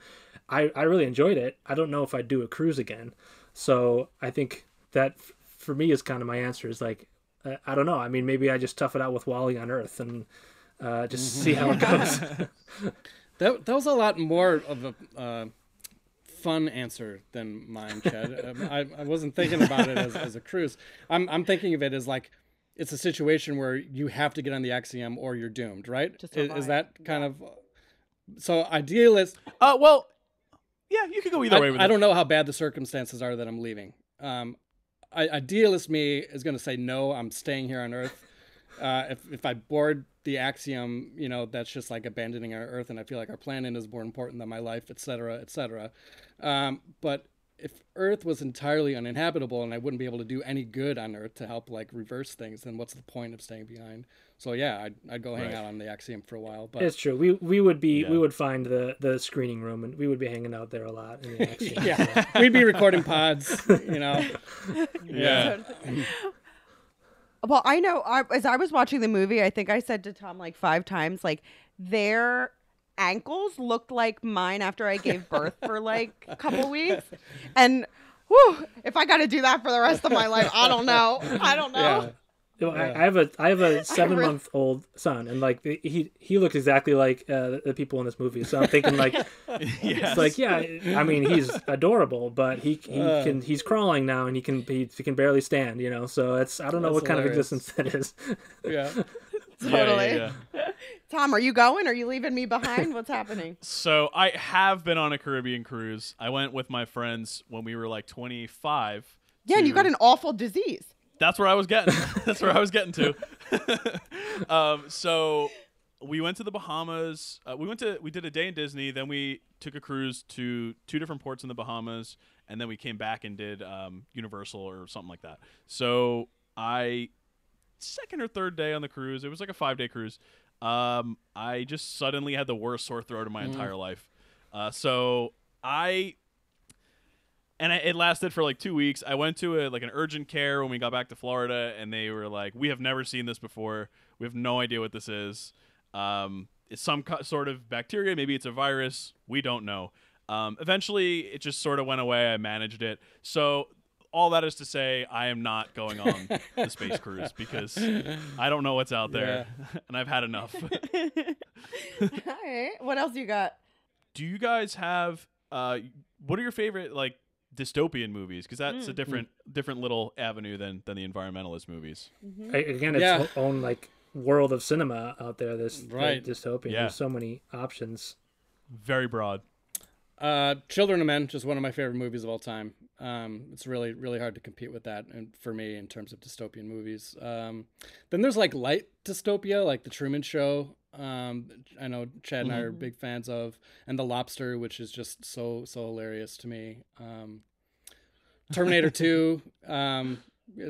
I I really enjoyed it. I don't know if I'd do a cruise again. So I think that f- for me is kind of my answer is like I, I don't know. I mean, maybe I just tough it out with WALL-E on Earth and uh, just see how it goes. That that was a lot more of a uh, fun answer than mine, Chad. um, I, I wasn't thinking about it as, as a cruise. I'm I'm thinking of it as like it's a situation where you have to get on the Axiom or you're doomed, right? To Is, is that kind of So idealist. Uh, well, yeah, you could go either I, way with I it. don't know how bad the circumstances are that I'm leaving. Um, I, idealist me is going to say no. I'm staying here on Earth. Uh, if if I board the axiom, you know, that's just like abandoning our Earth, and I feel like our planet is more important than my life, et cetera, et cetera. Um, but if Earth was entirely uninhabitable and I wouldn't be able to do any good on Earth to help like reverse things, then what's the point of staying behind? So yeah, I'd, I'd go hang Right. out on the axiom for a while. But It's true. We we would be Yeah. we would find the the screening room and we would be hanging out there a lot. In the action. yeah, we'd be recording pods, you know. Yeah. Well, I know I, as I was watching the movie, I think I said to Tom like five times, like their ankles looked like mine after I gave birth for like a couple weeks, and whew, if I got to do that for the rest of my life, I don't know. I don't know. Yeah. You know, I, I have a I have a seven really- month old son, and like he he looks exactly like uh, the, the people in this movie. So I'm thinking like Yes. it's like yeah, I mean he's adorable, but he he Uh. can he's crawling now and he can he, he can barely stand, you know. So it's I don't know That's what kind of existence that is. Yeah. Totally. yeah, yeah. Tom, are you going? Are you leaving me behind? What's happening? So I have been on a Caribbean cruise. I went with my friends when we were like 25. Yeah, and you got an awful disease. That's where I was getting. That's where I was getting to. um, so we went to the Bahamas. Uh, we went to we did a day in Disney. Then we took a cruise to two different ports in the Bahamas, and then we came back and did um, Universal or something like that. So I second or third day on the cruise. It was like a five day cruise. Um, I just suddenly had the worst sore throat of my entire life. Uh, so I and I, it lasted for like two weeks. I went to a like an urgent care when we got back to Florida, and they were like, "We have never seen this before. We have no idea what this is. Um, it's some co- sort of bacteria. Maybe it's a virus. We don't know." Um, eventually, it just sort of went away. I managed it. So all that is to say, I am not going on the space cruise because I don't know what's out there, and I've had enough. All right. What else you got? Do you guys have uh, what are your favorite like dystopian movies? Because that's a different different little avenue than than the environmentalist movies. I, again, it's Yeah. own like world of cinema out there. This Right. dystopian. Yeah. There's so many options. Very broad. Uh, Children of Men, just one of my favorite movies of all time. Um, it's really, really hard to compete with that, and for me, in terms of dystopian movies. Um, then there's like light dystopia, like The Truman Show. Um, I know Chad and I are big fans of, and The Lobster, which is just so so hilarious to me. Um, Terminator Two. Um,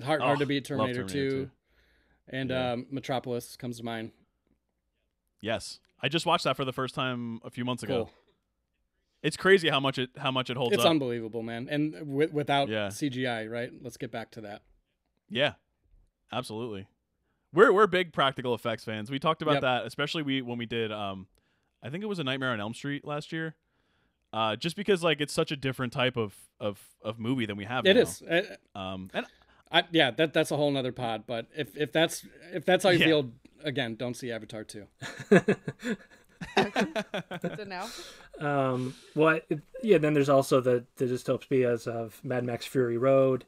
hard hard Oh, to beat Terminator, Terminator 2. 2. And Yeah. um, Metropolis comes to mind. Yes, I just watched that for the first time a few months ago. Cool. It's crazy how much it how much it holds It's up. unbelievable, man. And w- without Yeah. CGI, right? Let's get back to that. yeah, absolutely. We're we're big practical effects fans. We talked about Yep. that, especially we when we did. Um, I think it was a Nightmare on Elm Street last year. Uh, just because like it's such a different type of of, of movie than we have. It now. is. Uh, Um, and I, yeah, that that's a whole nother pod. But if if that's if that's how you Yeah. feel, again, don't see Avatar two. Good to know. Um, well, it, yeah. Then there's also the the dystopias of Mad Max Fury Road,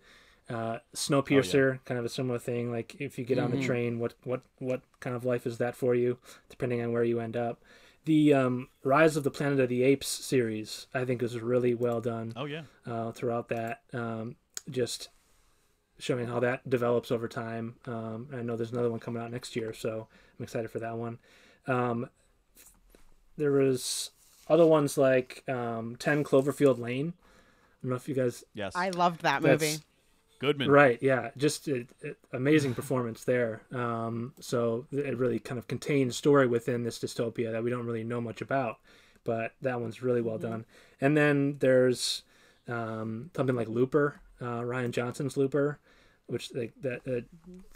uh, Snowpiercer, kind of a similar thing. Like if you get on the train, what what what kind of life is that for you, depending on where you end up. The um, Rise of the Planet of the Apes series, I think, is really well done oh yeah, uh, throughout that. Um, just showing how that develops over time. Um, I know there's another one coming out next year, so I'm excited for that one. Um, there was other ones like um, 10 Cloverfield Lane. I don't know if you guys yes, I loved that movie. Goodman. right. Yeah, just a, a- amazing performance there. Um, so it really kind of contains story within this dystopia that we don't really know much about, but that one's really well done. And then there's um, something like Looper, uh, Rian Johnson's Looper, which like that uh,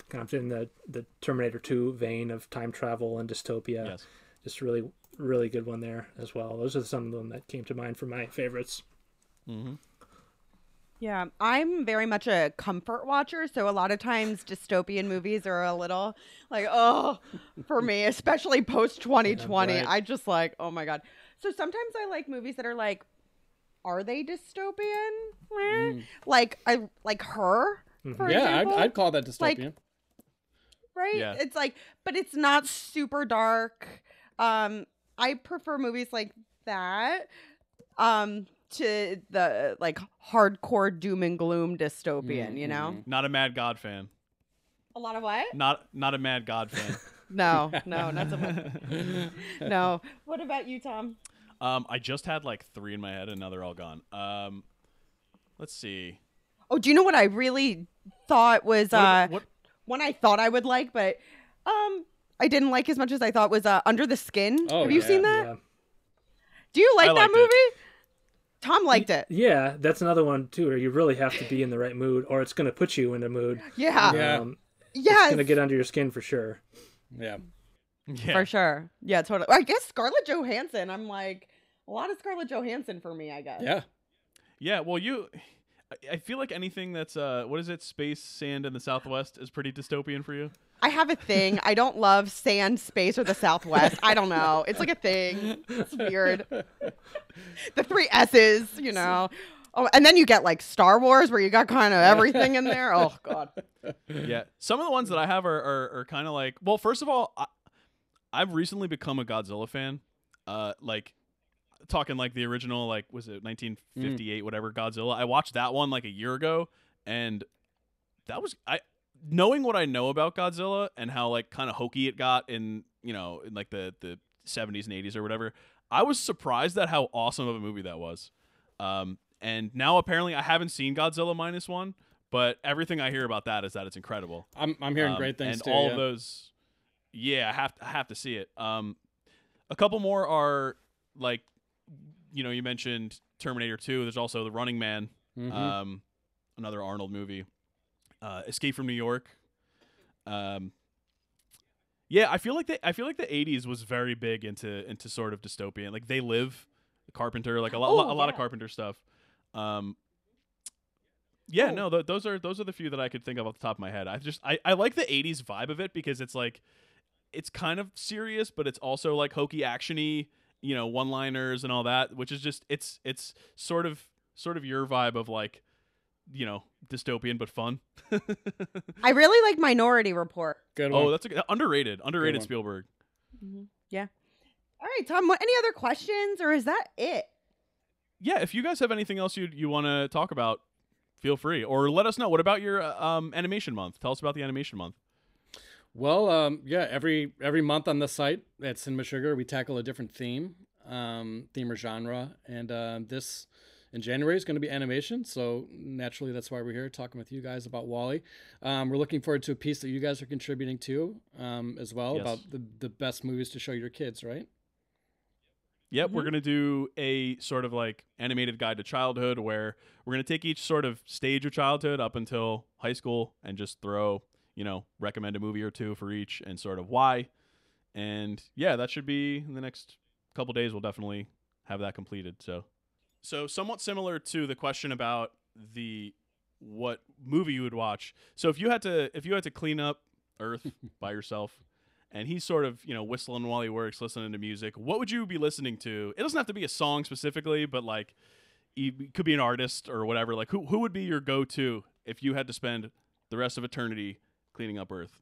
kind of in the the Terminator 2 vein of time travel and dystopia. Yes. Just really really good one there as well. Those are some of them that came to mind for my favorites. Mm-hmm. Yeah, I'm very much a comfort watcher, so a lot of times dystopian movies are a little like, oh, for me, especially post 2020. right. I just like, oh my god. So sometimes I like movies that are like, are they dystopian? Eh. Like I like her, for yeah, I'd. I'd call that dystopian. like- right? Yeah. It's like, but it's not super dark. Um, I prefer movies like that um to the like hardcore doom and gloom dystopian, you know? Mhm. Not a Mad God fan. A lot of what? Not not a Mad God fan. No, no, not so much. No. What about you, Tom? um, I just had like three in my head, and now they're all gone. Um, let's see. Oh, do you know what I really thought was What, uh what one I thought I would like, but um I didn't like as much as I thought was uh Under the Skin. Oh, Have you yeah. seen that? Yeah. Do you like I that liked it. movie? Tom liked it. Yeah, that's another one too, where you really have to be in the right mood, or it's going to put you in a mood. Yeah. Yeah. Um, Yes. It's going to get under your skin for sure. Yeah. yeah. For sure. Yeah, totally. I guess Scarlett Johansson. I'm like a lot of Scarlett Johansson for me, I guess. Yeah. Yeah, well, you. I- I feel like anything that's uh, what is it? Space, sand, in the Southwest is pretty dystopian for you. I have a thing. I don't love sand, space, or the Southwest. I don't know. It's like a thing. It's weird. The three S's, you know. Oh, and then you get like Star Wars, where you got kind of everything in there. Oh God. yeah, some of the ones that I have are are, are kind of like. Well, first of all, I, I've recently become a Godzilla fan. Uh, like talking like the original, like was it 1958, whatever Godzilla. I watched that one like a year ago, and that was I knowing what I know about Godzilla and how like kind of hokey it got in you know in like the the 70s and 80s or whatever. I was surprised at how awesome of a movie that was. Um, and now apparently I haven't seen Godzilla minus one, but everything I hear about that is that it's incredible. I'm I'm hearing Um, great things and too. all yeah. of those yeah i have to, I have to see it um a couple more are like you know you mentioned terminator 2 there's also the running man Mhm. um another arnold movie uh escape from new york um yeah i feel like the i feel like the 80s was very big into into sort of dystopian like they live carpenter like a lot Oh, a lot of carpenter stuff um yeah, Oh. no, th- those are those are the few that I could think of off the top of my head. I just I, I like the '80s vibe of it because it's like it's kind of serious, but it's also like hokey, actiony, you know, one-liners and all that, which is just it's it's sort of sort of your vibe of like, you know, dystopian but fun. I really like Minority Report. Good one. oh, that's a, good- underrated, underrated one. Spielberg. Yeah. All right, Tom. What, any other questions, or is that it? Yeah, if you guys have anything else you you want to talk about, feel free or let us know. What about your uh, um animation month? Tell us about the animation month. Well, um, yeah, every every month on the site at Cinema Sugar, we tackle a different theme, um, theme or genre, and uh, this in January is going to be animation. So naturally, that's why we're here talking with you guys about WALL-E. Um, we're looking forward to a piece that you guys are contributing to um, as well Yes. about the the best movies to show your kids, right? Yep, we're Mhm. gonna do a sort of like animated guide to childhood where we're gonna take each sort of stage of childhood up until high school and just throw, you know, recommend a movie or two for each and sort of why. And yeah, that should be in the next couple days. We'll definitely have that completed. So, so somewhat similar to the question about the what movie you would watch. So if you had to if you had to clean up Earth by yourself, and he's sort of you know whistling while he works, listening to music. What would you be listening to? It doesn't have to be a song specifically, but like it could be an artist or whatever. Like who who would be your go to if you had to spend the rest of eternity cleaning up Earth?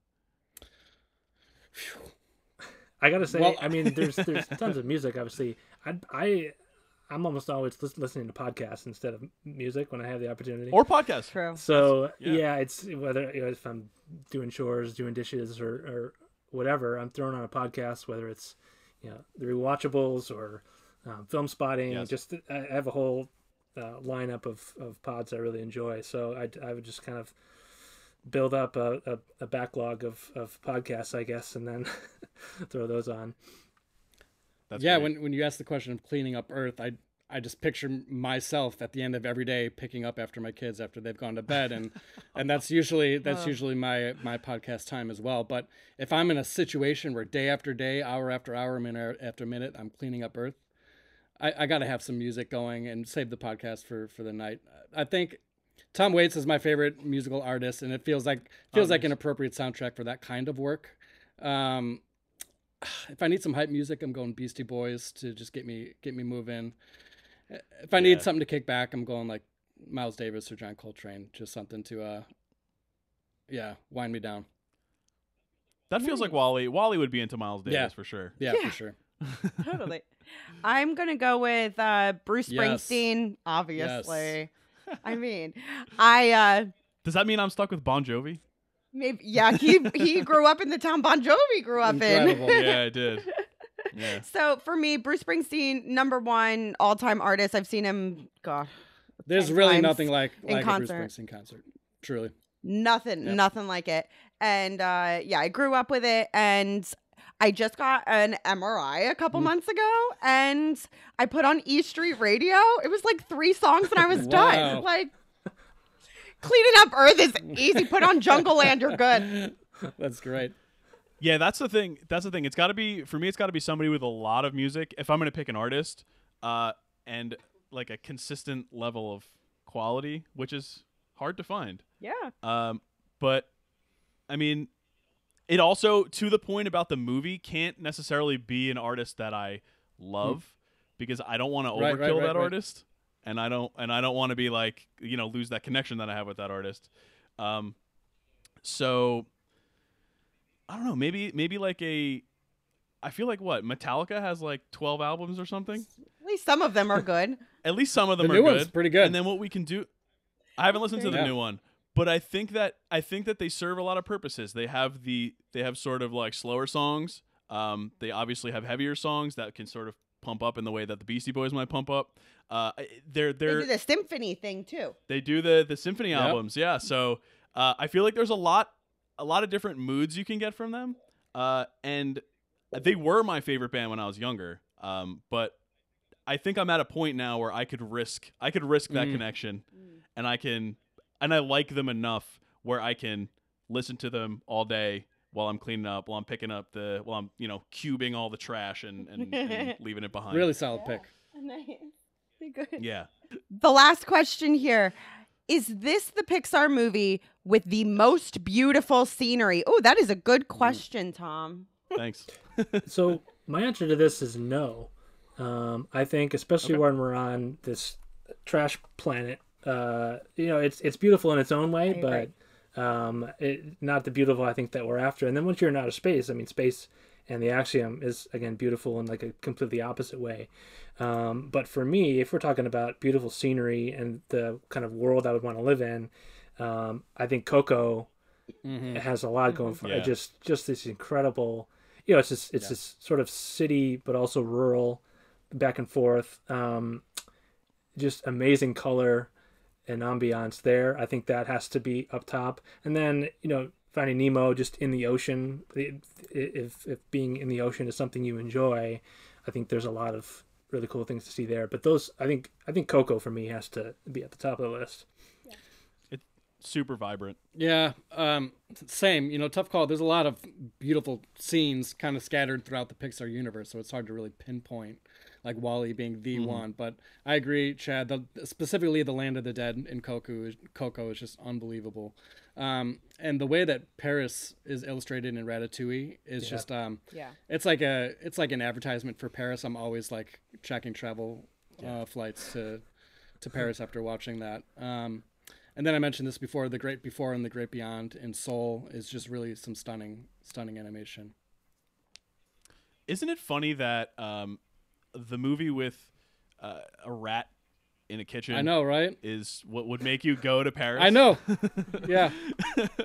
I gotta say, Well- I mean, there's there's tons of music. Obviously, I I I'm almost always lis- listening to podcasts instead of music when I have the opportunity. Or podcasts. True. so yeah. yeah. it's whether you know, if I'm doing chores, doing dishes, or or whatever, I'm throwing on a podcast. Whether it's you know the rewatchables or um, Filmspotting, Yes. just I I have a whole uh, lineup of of pods I really enjoy. So I I would just kind of build up a, a, a backlog of, of podcasts, I guess, and then throw those on. That's yeah, great. when when you ask the question of cleaning up Earth, I I just picture myself at the end of every day picking up after my kids after they've gone to bed, and and that's usually that's Oh. usually my my podcast time as well. But if I'm in a situation where day after day, hour after hour, minute after minute, I'm cleaning up Earth, I, I got to have some music going and save the podcast for for the night. I think Tom Waits is my favorite musical artist, and it feels like feels like an appropriate soundtrack for that kind of work. Um, if I need some hype music, I'm going Beastie Boys to just get me get me moving. If I Yeah. need something to kick back, I'm going like Miles Davis or John Coltrane, just something to uh, yeah, wind me down. that feels like WALL-E. WALL-E would be into Miles Davis Yeah. for sure. Yeah, Yeah. for sure. totally. I'm gonna go with uh, Bruce Yes. Springsteen. Obviously, I mean, I uh, Does that mean I'm stuck with Bon Jovi? Maybe yeah. He he grew up in the town Bon Jovi grew up Incredible. in. yeah, I did. Yeah. So for me, Bruce Springsteen, number one all time artist. I've seen him. God, There's really times nothing like in like a concert. Bruce Springsteen concert. Truly. nothing, Yep. nothing like it. And uh, yeah, I grew up with it, and I just got an MRI a couple Mm. months ago, and I put on E Street Radio. It was like three songs, and I was Wow. done. Like cleaning up Earth is easy. Put on Jungleland, you're good. That's great. Yeah, that's the thing. That's the thing. It's got to be for me. It's got to be somebody with a lot of music. If I'm going to pick an artist, uh, and like a consistent level of quality, which is hard to find. Yeah. Um, but I mean, it also to the point about the movie can't necessarily be an artist that I love because I don't want to Hmm. Right, overkill right, right, that right. artist, and I don't and I don't want to be like you know lose that connection that I have with that artist. Um, so I don't know. Maybe maybe like a. I feel like what Metallica has like twelve albums or something. At least some of them are good. At least some of The them new are one's good. pretty good. And then what we can do I haven't listened to the Yeah. new one, but I think that I think that they serve a lot of purposes. They have the they have sort of like slower songs. Um, they obviously have heavier songs that can sort of pump up in the way that the Beastie Boys might pump up. Uh, they're They they're do the symphony thing too. they do the the symphony Yep. albums yeah so uh, i feel like there's a lot a lot of different moods you can get from them uh, and they were my favorite band when i was younger um, but i think i'm at a point now where i could risk i could risk that Mhm. connection and i can and i like them enough where i can listen to them all day while i'm cleaning up while i'm picking up the while i'm you know cubing all the trash and, and, and leaving it behind Really solid pick. Nice. Good. yeah The last question here. Is this the Pixar movie with the most beautiful scenery? Oh, that is a good question, Tom. thanks so my answer to this is no. Um, I think, especially Okay. when we're on this trash planet, uh, you know, it's it's beautiful in its own way, but agree. Um, it, not the beautiful I think that we're after. And then once you're in outer space, I mean, space and the axiom is again beautiful in like a completely opposite way. Um, but for me, if we're talking about beautiful scenery and the kind of world I would want to live in, um, I think Coco Mhm. it has a lot going for it. Just just this incredible, you know, it's just it's Yeah. this sort of city but also rural, back and forth. Um, just amazing color and ambiance there. I think that has to be up top. And then you know, Finding Nemo just in the ocean. If if being in the ocean is something you enjoy, I think there's a lot of really cool things to see there. But those, I think, I think Coco for me has to be at the top of the list. It's super vibrant Yeah, um, same. You know, tough call. There's a lot of beautiful scenes kind of scattered throughout the Pixar universe, so it's hard to really pinpoint, like WALL-E being the one. But I agree, Chad. The, specifically, the Land of the Dead in Coco, is- Coco is just unbelievable, um, and the way that Paris is illustrated in Ratatouille is just, um, Yeah. it's like a, it's like an advertisement for Paris. I'm always like checking travel uh, flights to, to Paris after watching that. Um, and then I mentioned this before: the Great Before and the Great Beyond in Soul is just really some stunning, stunning animation. Isn't it funny that um, the movie with uh, a rat in a kitchen I know, right? is what would make you go to Paris? I know. yeah,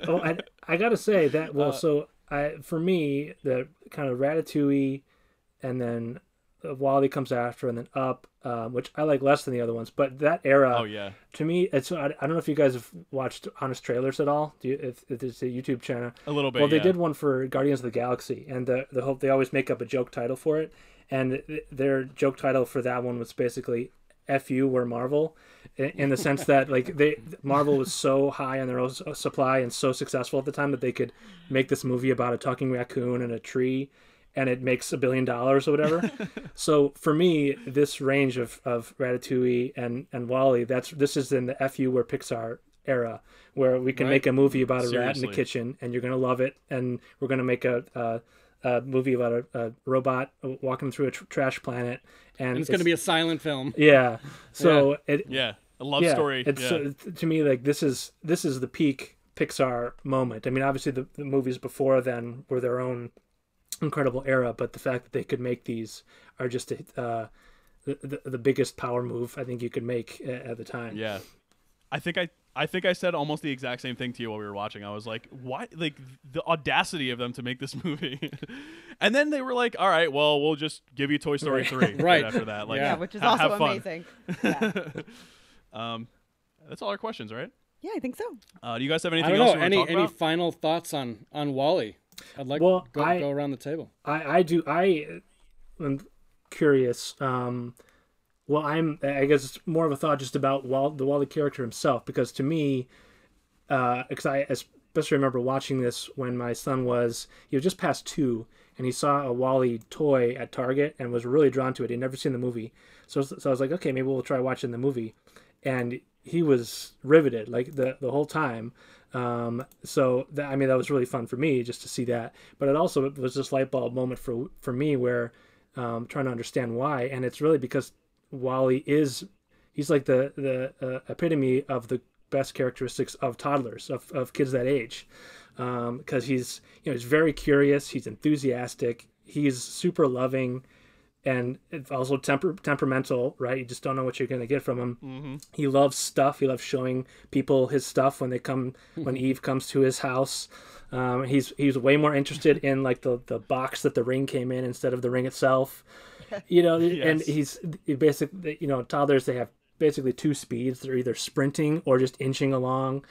oh, I, I gotta say that. Well, Uh, so I for me the kind of Ratatouille, and then uh, WALL-E comes after, and then Up, um, which I like less than the other ones. But that era, Oh yeah. to me, it's I, I don't know if you guys have watched Honest Trailers at all. Do you, if, if it's a YouTube channel? A little bit. well, they yeah. did one for Guardians of the Galaxy, and the the hope they always make up a joke title for it, and their joke title for that one was basically "F you, we're Marvel," in, the sense that like they Marvel was so high on their own uh, supply and so successful at the time that they could make this movie about a talking raccoon and a tree. And it makes a billion dollars or whatever. so for me, this range of, of Ratatouille and, and WALL-E, that's this is in the FU where Pixar era, where we can Right. make a movie about a rat in the kitchen, and you're gonna love it. And we're gonna make a, a, a movie about a, a robot walking through a tr- trash planet, and, and it's going to be a silent film. yeah. So it Yeah. A love yeah, story. It's yeah. so, to me like this is this is the peak Pixar moment. I mean, obviously the, the movies before then were their own incredible era, but the fact that they could make these are just uh, the, the the biggest power move I think you could make at, at the time. Yeah, I think I I think I said almost the exact same thing to you while we were watching. I was like, "Why? Like the audacity of them to make this movie." and then they were like, "All right, well, we'll just give you Toy Story Right. three Right. after that." Like, yeah, Yeah. which is ha- also amazing. Yeah. um, that's all our questions, right? yeah, I think so. Uh, do you guys have I anything don't else know. you Any talk any about? final thoughts on on WALL-E? I'd like Well, go, I- go around the table. I I do I am curious. Um, well, I'm I guess it's more of a thought just about Wall, the WALL-E character himself because to me, because I especially remember watching this when my son was he was just past two and he saw a WALL-E toy at Target and was really drawn to it. He'd never seen the movie, so so I was like, okay, maybe we'll try watching the movie, and he was riveted like the the whole time. Um, so that, I mean, that was really fun for me just to see that. But it also was this light bulb moment for for me where um, trying to understand why, and it's really because WALL-E is he's like the the uh, epitome of the best characteristics of toddlers of, of kids that age because he's you know he's very curious he's enthusiastic he's super loving and also temper temperamental right you just don't know what you're going to get from him Mm-hmm. he loves stuff. He loves showing people his stuff when they come when Eve comes to his house. Um, he's he's way more interested in like the the box that the ring came in instead of the ring itself. You know, and he's he basically you know toddlers they have basically two speeds. They're either sprinting or just inching along.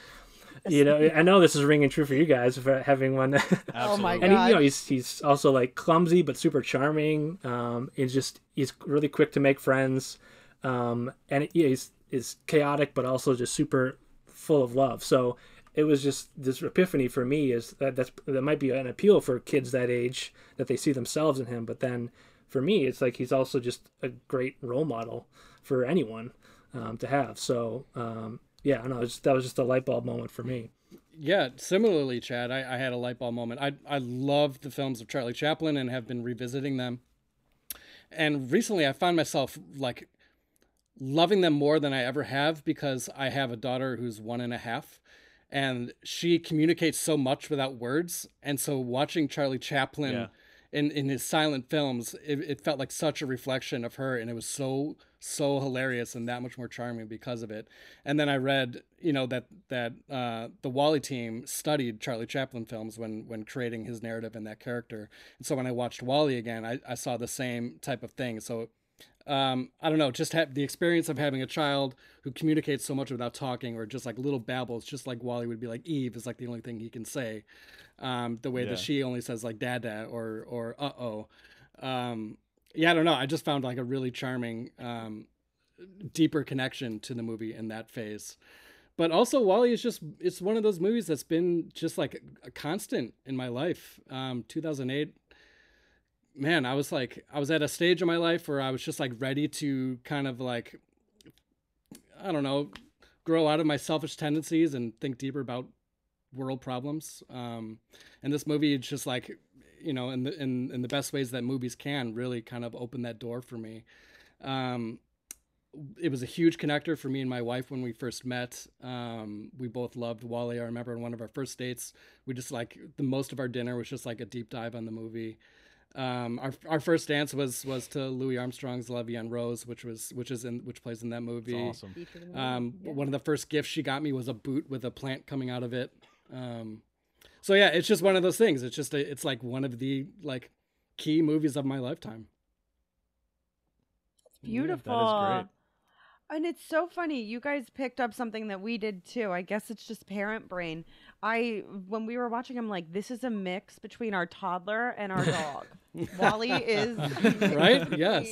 You know, I know this is ringing true for you guys for having one. Oh my Absolutely. and he, you know he's he's also like clumsy but super charming um he's just he's really quick to make friends um and yeah, he's is chaotic but also just super full of love so it was just this epiphany for me is that that's that might be an appeal for kids that age that they see themselves in him but then for me it's like he's also just a great role model for anyone um, to have so um yeah i know that was just a light bulb moment for me Yeah, similarly, Chad, I, I had a light bulb moment. I I love the films of Charlie Chaplin and have been revisiting them. And recently, I found myself like loving them more than I ever have because I have a daughter who's one and a half, and she communicates so much without words. And so, watching Charlie Chaplin Yeah. in in his silent films, it, it felt like such a reflection of her, and it was so so hilarious and that much more charming because of it. And then I read, you know, that that uh, the WALL-E team studied Charlie Chaplin films when when creating his narrative and that character. And so when I watched WALL-E again, I, I saw the same type of thing. So um, I don't know, just have the experience of having a child who communicates so much without talking or just like little babbles, just like WALL-E would be like Eve is like the only thing he can say. Um, the way Yeah. that she only says like dada or or uh oh. Um, yeah, I don't know. I just found like a really charming, um, deeper connection to the movie in that phase. But also, WALL-E is just, it's one of those movies that's been just like a constant in my life. Um, 2008, man, I was like, I was at a stage in my life where I was just like ready to kind of like, I don't know, grow out of my selfish tendencies and think deeper about world problems. Um, and this movie, just like, you know, in the in, in the best ways that movies can, really kind of open that door for me. Um, it was a huge connector for me and my wife when we first met. Um, we both loved WALL-E. I remember on one of our first dates, we just like the most of our dinner was just like a deep dive on the movie. Um, our our first dance was was to Louis Armstrong's "La Vie en Rose," which was which is in which plays in that movie. It's awesome. Um, One of the first gifts she got me was a boot with a plant coming out of it. Um, so yeah, it's just one of those things. It's just a, it's like one of the like key movies of my lifetime. Beautiful. That is great. And it's so funny. You guys picked up something that we did too. I guess it's just parent brain. I when we were watching, I'm like, this is a mix between our toddler and our dog. WALL-E is Right? Yes.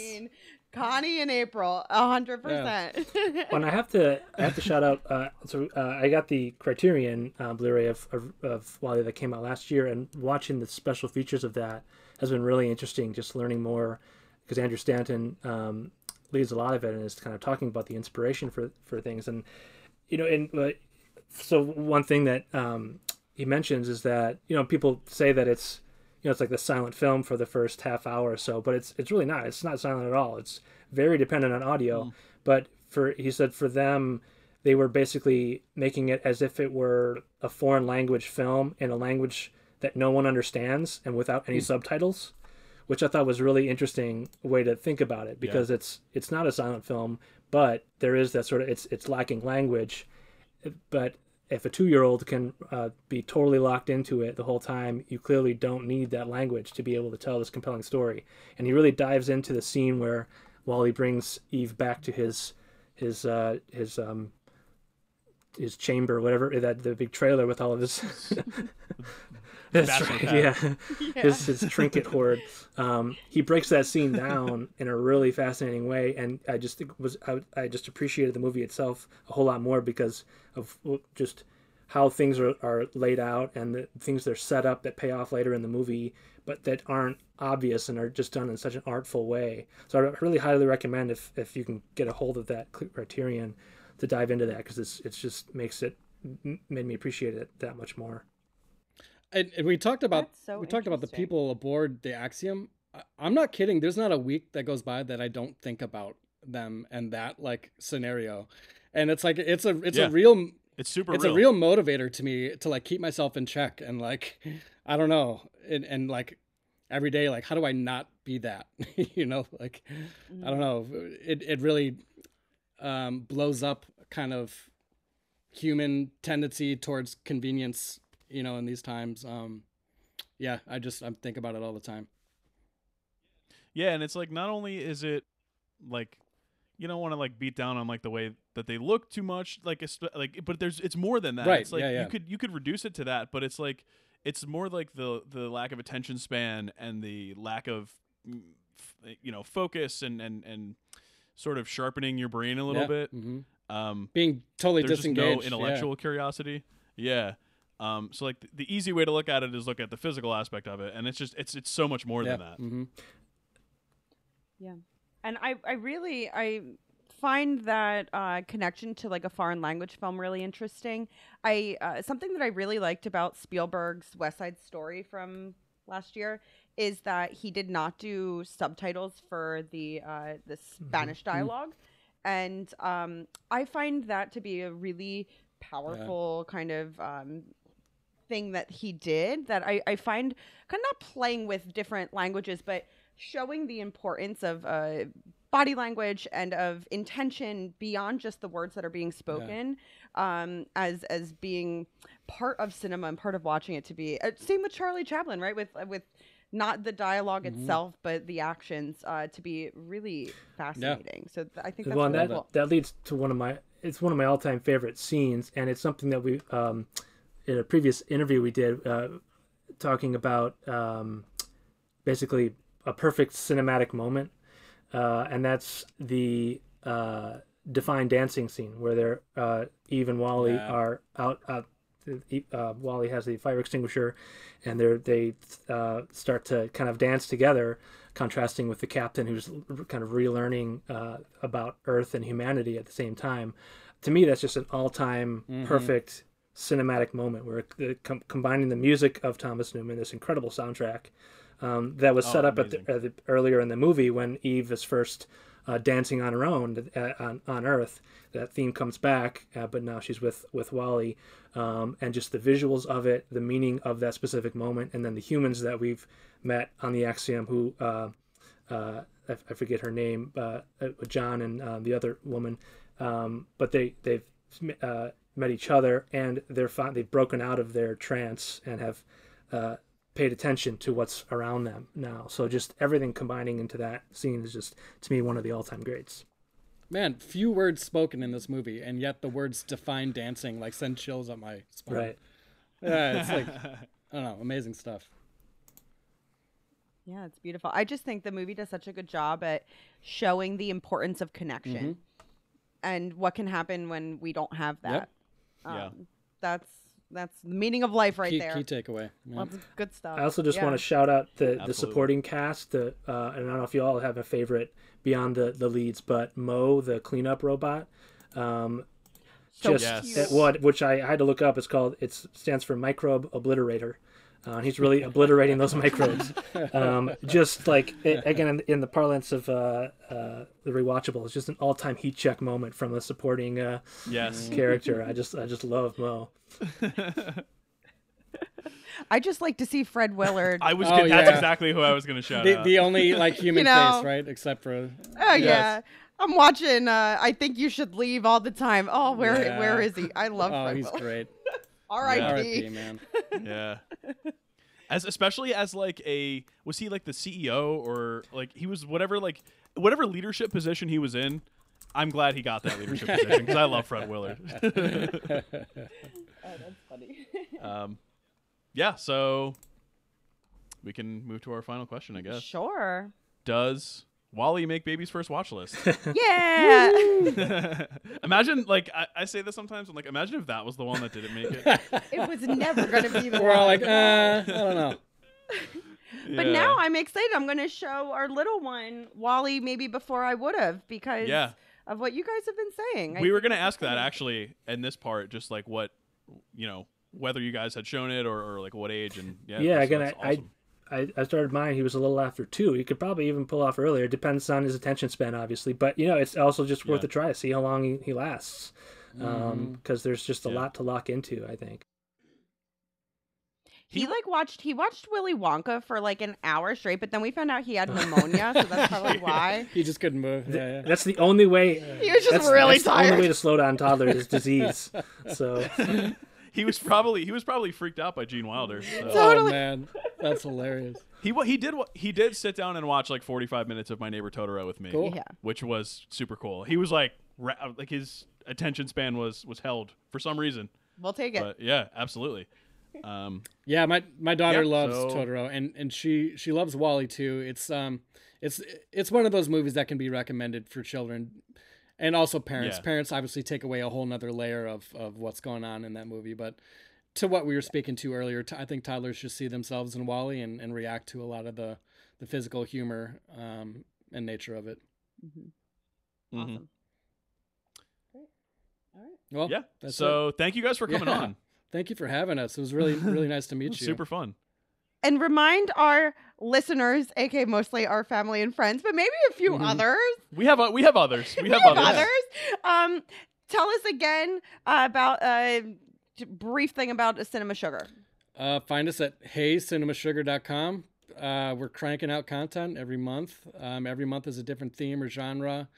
Connie and April, a hundred percent. and I have to I have to shout out. Uh, so uh, I got the Criterion uh, Blu-ray of, of of WALL-E that came out last year, and watching the special features of that has been really interesting. Just learning more because Andrew Stanton um, leads a lot of it and is kind of talking about the inspiration for for things. And you know, and uh, so one thing that um, he mentions is that you know people say that it's you know it's like the silent film for the first half hour or so, but it's it's really not. It's not silent at all. It's very dependent on audio. But for he said for them, they were basically making it as if it were a foreign language film in a language that no one understands and without any subtitles, which I thought was a really interesting way to think about it because it's it's not a silent film, but there is that sort of it's it's lacking language, but if a two year old can uh, be totally locked into it the whole time, you clearly don't need that language to be able to tell this compelling story. And he really dives into the scene where WALL-E brings Eve back to his his uh, his um, his chamber, whatever that the big trailer with all of his. That's right. pad. Yeah, his his trinket hoard. Um, he breaks that scene down in a really fascinating way, and I just think was I, I just appreciated the movie itself a whole lot more because of just how things are, are laid out and the things they're set up that pay off later in the movie, but that aren't obvious and are just done in such an artful way. So I really highly recommend if if you can get a hold of that criterion to dive into that because it's it's just makes it made me appreciate it that much more. And, and we talked about so we talked about the people aboard the Axiom. I, I'm not kidding. There's not a week that goes by that I don't think about them and that like scenario. And it's like it's a it's Yeah. a real It's super it's real. a real motivator to me to like keep myself in check and like I don't know and, and like every day like how do I not be that you know like I don't know it it really um, blows up kind of human tendency towards convenience you know in these times um yeah I just I'm think about it all the time Yeah, and it's like not only is it like you don't want to like beat down on like the way that they look too much, like like, but there's it's more than that. Right, It's like yeah, yeah. you could you could reduce it to that, but it's like it's more like the the lack of attention span and the lack of mm, you know focus and and and sort of sharpening your brain a little Yeah. bit. hmm Um, being totally no disengaged yeah. intellectual curiosity. Yeah. Um, so like th- the easy way to look at it is look at the physical aspect of it, and it's just it's it's so much more yeah. than that. hmm And I, I really, I find that uh, connection to like a foreign language film really interesting. I uh, something that I really liked about Spielberg's West Side Story from last year is that he did not do subtitles for the uh, the Spanish dialogue, and um, I find that to be a really powerful kind of um, thing that he did that I, I find kind of not playing with different languages, but showing the importance of uh, body language and of intention beyond just the words that are being spoken um, as as being part of cinema and part of watching it to be. Uh, same with Charlie Chaplin right? With uh, with not the dialog itself but the actions uh, to be really fascinating. So th- I think that's well, really that cool. that leads to one of my it's one of my all time favorite scenes, and it's something that we um, in a previous interview we did uh, talking about um, basically a perfect cinematic moment, uh, and that's the uh, defined dancing scene where they're uh, Eve and WALL-E Yeah. are out. out uh, WALL-E has the fire extinguisher, and they're they uh, start to kind of dance together, contrasting with the captain who's kind of relearning uh, about Earth and humanity at the same time. To me, that's just an all-time perfect cinematic moment where the, com- combining the music of Thomas Newman, this incredible soundtrack um, that was Oh, set up at the, at the, earlier in the movie when Eve is first uh, dancing on her own uh, on, on Earth. That theme comes back, uh, but now she's with with WALL-E, um, and just the visuals of it, the meaning of that specific moment, and then the humans that we've met on the Axiom who. Uh, uh, I, I forget her name, uh, John and the other woman, um, but they they've uh, met each other and they're fi- they've broken out of their trance and have uh, paid attention to what's around them now. So just everything combining into that scene is just to me one of the all time greats. man few words spoken in this movie and yet the words define dancing like send chills up my spine Right. yeah it's like I don't know amazing stuff Yeah, it's beautiful. I just think the movie does such a good job at showing the importance of connection Mm-hmm. and what can happen when we don't have that. Yeah. Um, That's that's the meaning of life right key, there. key takeaway yeah. Lots of good stuff. I also just Yeah. want to shout out the, the supporting cast. The uh, and I don't know if you all have a favorite beyond the, the leads, but Mo, the cleanup robot, um, So just Yes. it- what which I, I had to look up. It's called it stands for microbe obliterator. Uh, he's really obliterating those microbes. Um, just like it, again in, in the parlance of uh, uh, the rewatchable, it's just an all time heat check moment from a supporting uh, Yes. character. I just I just love Mo. I just like to see Fred Willard. I was. Oh, good. That's yeah. exactly who I was going to shout The, out. the only like human know. face, right? Except for oh Yes. yeah. I'm watching. Uh, I think you should leave all the time. Oh, where Yeah. where is he? I love Fred. oh, Fred he's Willard. great. R.I.P. R.I.P. Man. yeah. As especially as like a was he like the CEO or like he was whatever like whatever leadership position he was in. I'm glad he got that leadership position because I love Fred Willard. Oh, that's funny. um, yeah, so we can move to our final question, I guess. Sure. Does WALL-E make baby's first watch list? Yeah. imagine, like I, I say this sometimes. I'm like, imagine if that was the one that didn't make it. it was never gonna be the We're all like, uh, I don't know. But Yeah. now I'm excited. I'm going to show our little one WALL-E maybe before I would have because Yeah. of what you guys have been saying. I we were gonna ask that actually in this part, just like what you know, whether you guys had shown it or, or like what age and yeah. Yeah, that's- again, that's I, awesome. I, I started mine. He was a little after two. He could probably even pull off earlier. Depends on his attention span, obviously. But you know, it's also just worth Yeah. a try. To see how long he, he lasts, um, mm-hmm. because there's just a Yeah. lot to lock into. I think. He, He- like watched he watched Willy Wonka for like an hour straight, but then we found out he had pneumonia, so that's probably why. He just couldn't move. Yeah, yeah. That's the only way. He was just that's, really that's the only way to slow down toddlers is disease. So he was probably he was probably freaked out by Gene Wilder. so. Oh man, that's hilarious. He he did wa- he did sit down and watch like 45 minutes of My Neighbor Totoro with me, Cool. Yeah. which was super cool. He was like ra- like his attention span was was held for some reason. We'll take it. But yeah, absolutely. Um, Yeah, my my daughter Yeah, loves so- Totoro, and and she she loves WALL-E too. It's um, it's it's one of those movies that can be recommended for children, and also parents. Yeah. Parents obviously take away a whole nother layer of of what's going on in that movie. But to what we were speaking to earlier, t- I think toddlers should see themselves in WALL-E and and react to a lot of the the physical humor um and nature of it. Mm-hmm. Awesome. Great. All right. Well, Yeah. that's so thank you guys for coming Yeah. on. Thank you for having us. It was really really nice to meet you. super fun. And remind our listeners, aka mostly our family and friends, but maybe a few Mhm. others. We have o- we have others. We have have others. others. Um, tell us again uh, about a brief thing about Cinema Sugar. Uh, find us at heycinemasugar.com. Uh, we're cranking out content every month. Um, every month is a different theme or genre.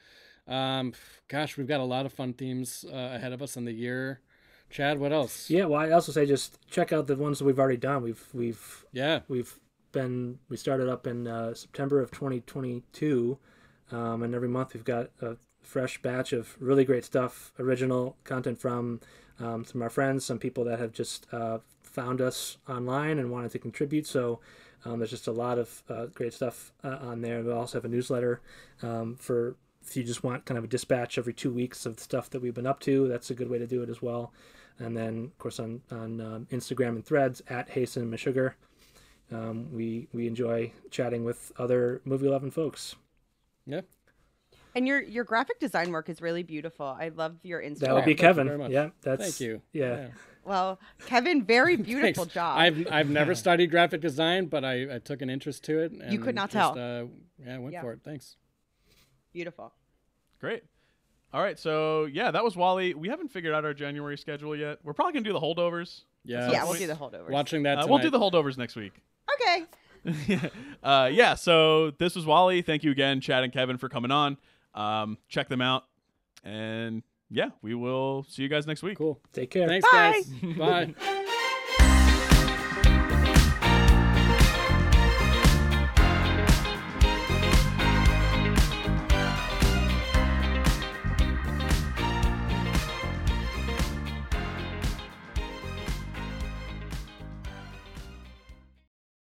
Um, gosh, we've got a lot of fun themes uh, ahead of us in the year. Chad, what else? yeah. Well, I also say just check out the ones that we've already done. We've we've Yeah. we've been we started up in uh, September of 2022, um, and every month we've got a fresh batch of really great stuff, original content from um, some of our friends, some people that have just uh, found us online and wanted to contribute. So um, there's just a lot of uh, great stuff uh, on there. We also have a newsletter um, for if you just want kind of a dispatch every two weeks of the stuff that we've been up to. That's a good way to do it as well. And then, of course, on on um, Instagram and Threads at Hey Cinema Um, we we enjoy chatting with other movie loving folks. Yeah. And your your graphic design work is really beautiful. I love your Instagram. That would be Kevin. very. Yeah, that's Thank you. Yeah, well, Kevin, very beautiful job. I've I've never studied graphic design, but I, I took an interest to it. And You could not just, tell. Uh, yeah, I went Yeah. for it. Thanks. beautiful. Great. All right, so yeah, that was WALL-E. We haven't figured out our January schedule yet. We're probably gonna do the holdovers. Yeah. yeah, we'll do the holdovers. Watching that. Uh, we'll do the holdovers next week. Okay. uh, yeah, so this was WALL-E. Thank you again, Chad and Kevin, for coming on. Um, check them out, and yeah, we will see you guys next week. Cool. take care. Thanks, Bye. guys. Bye.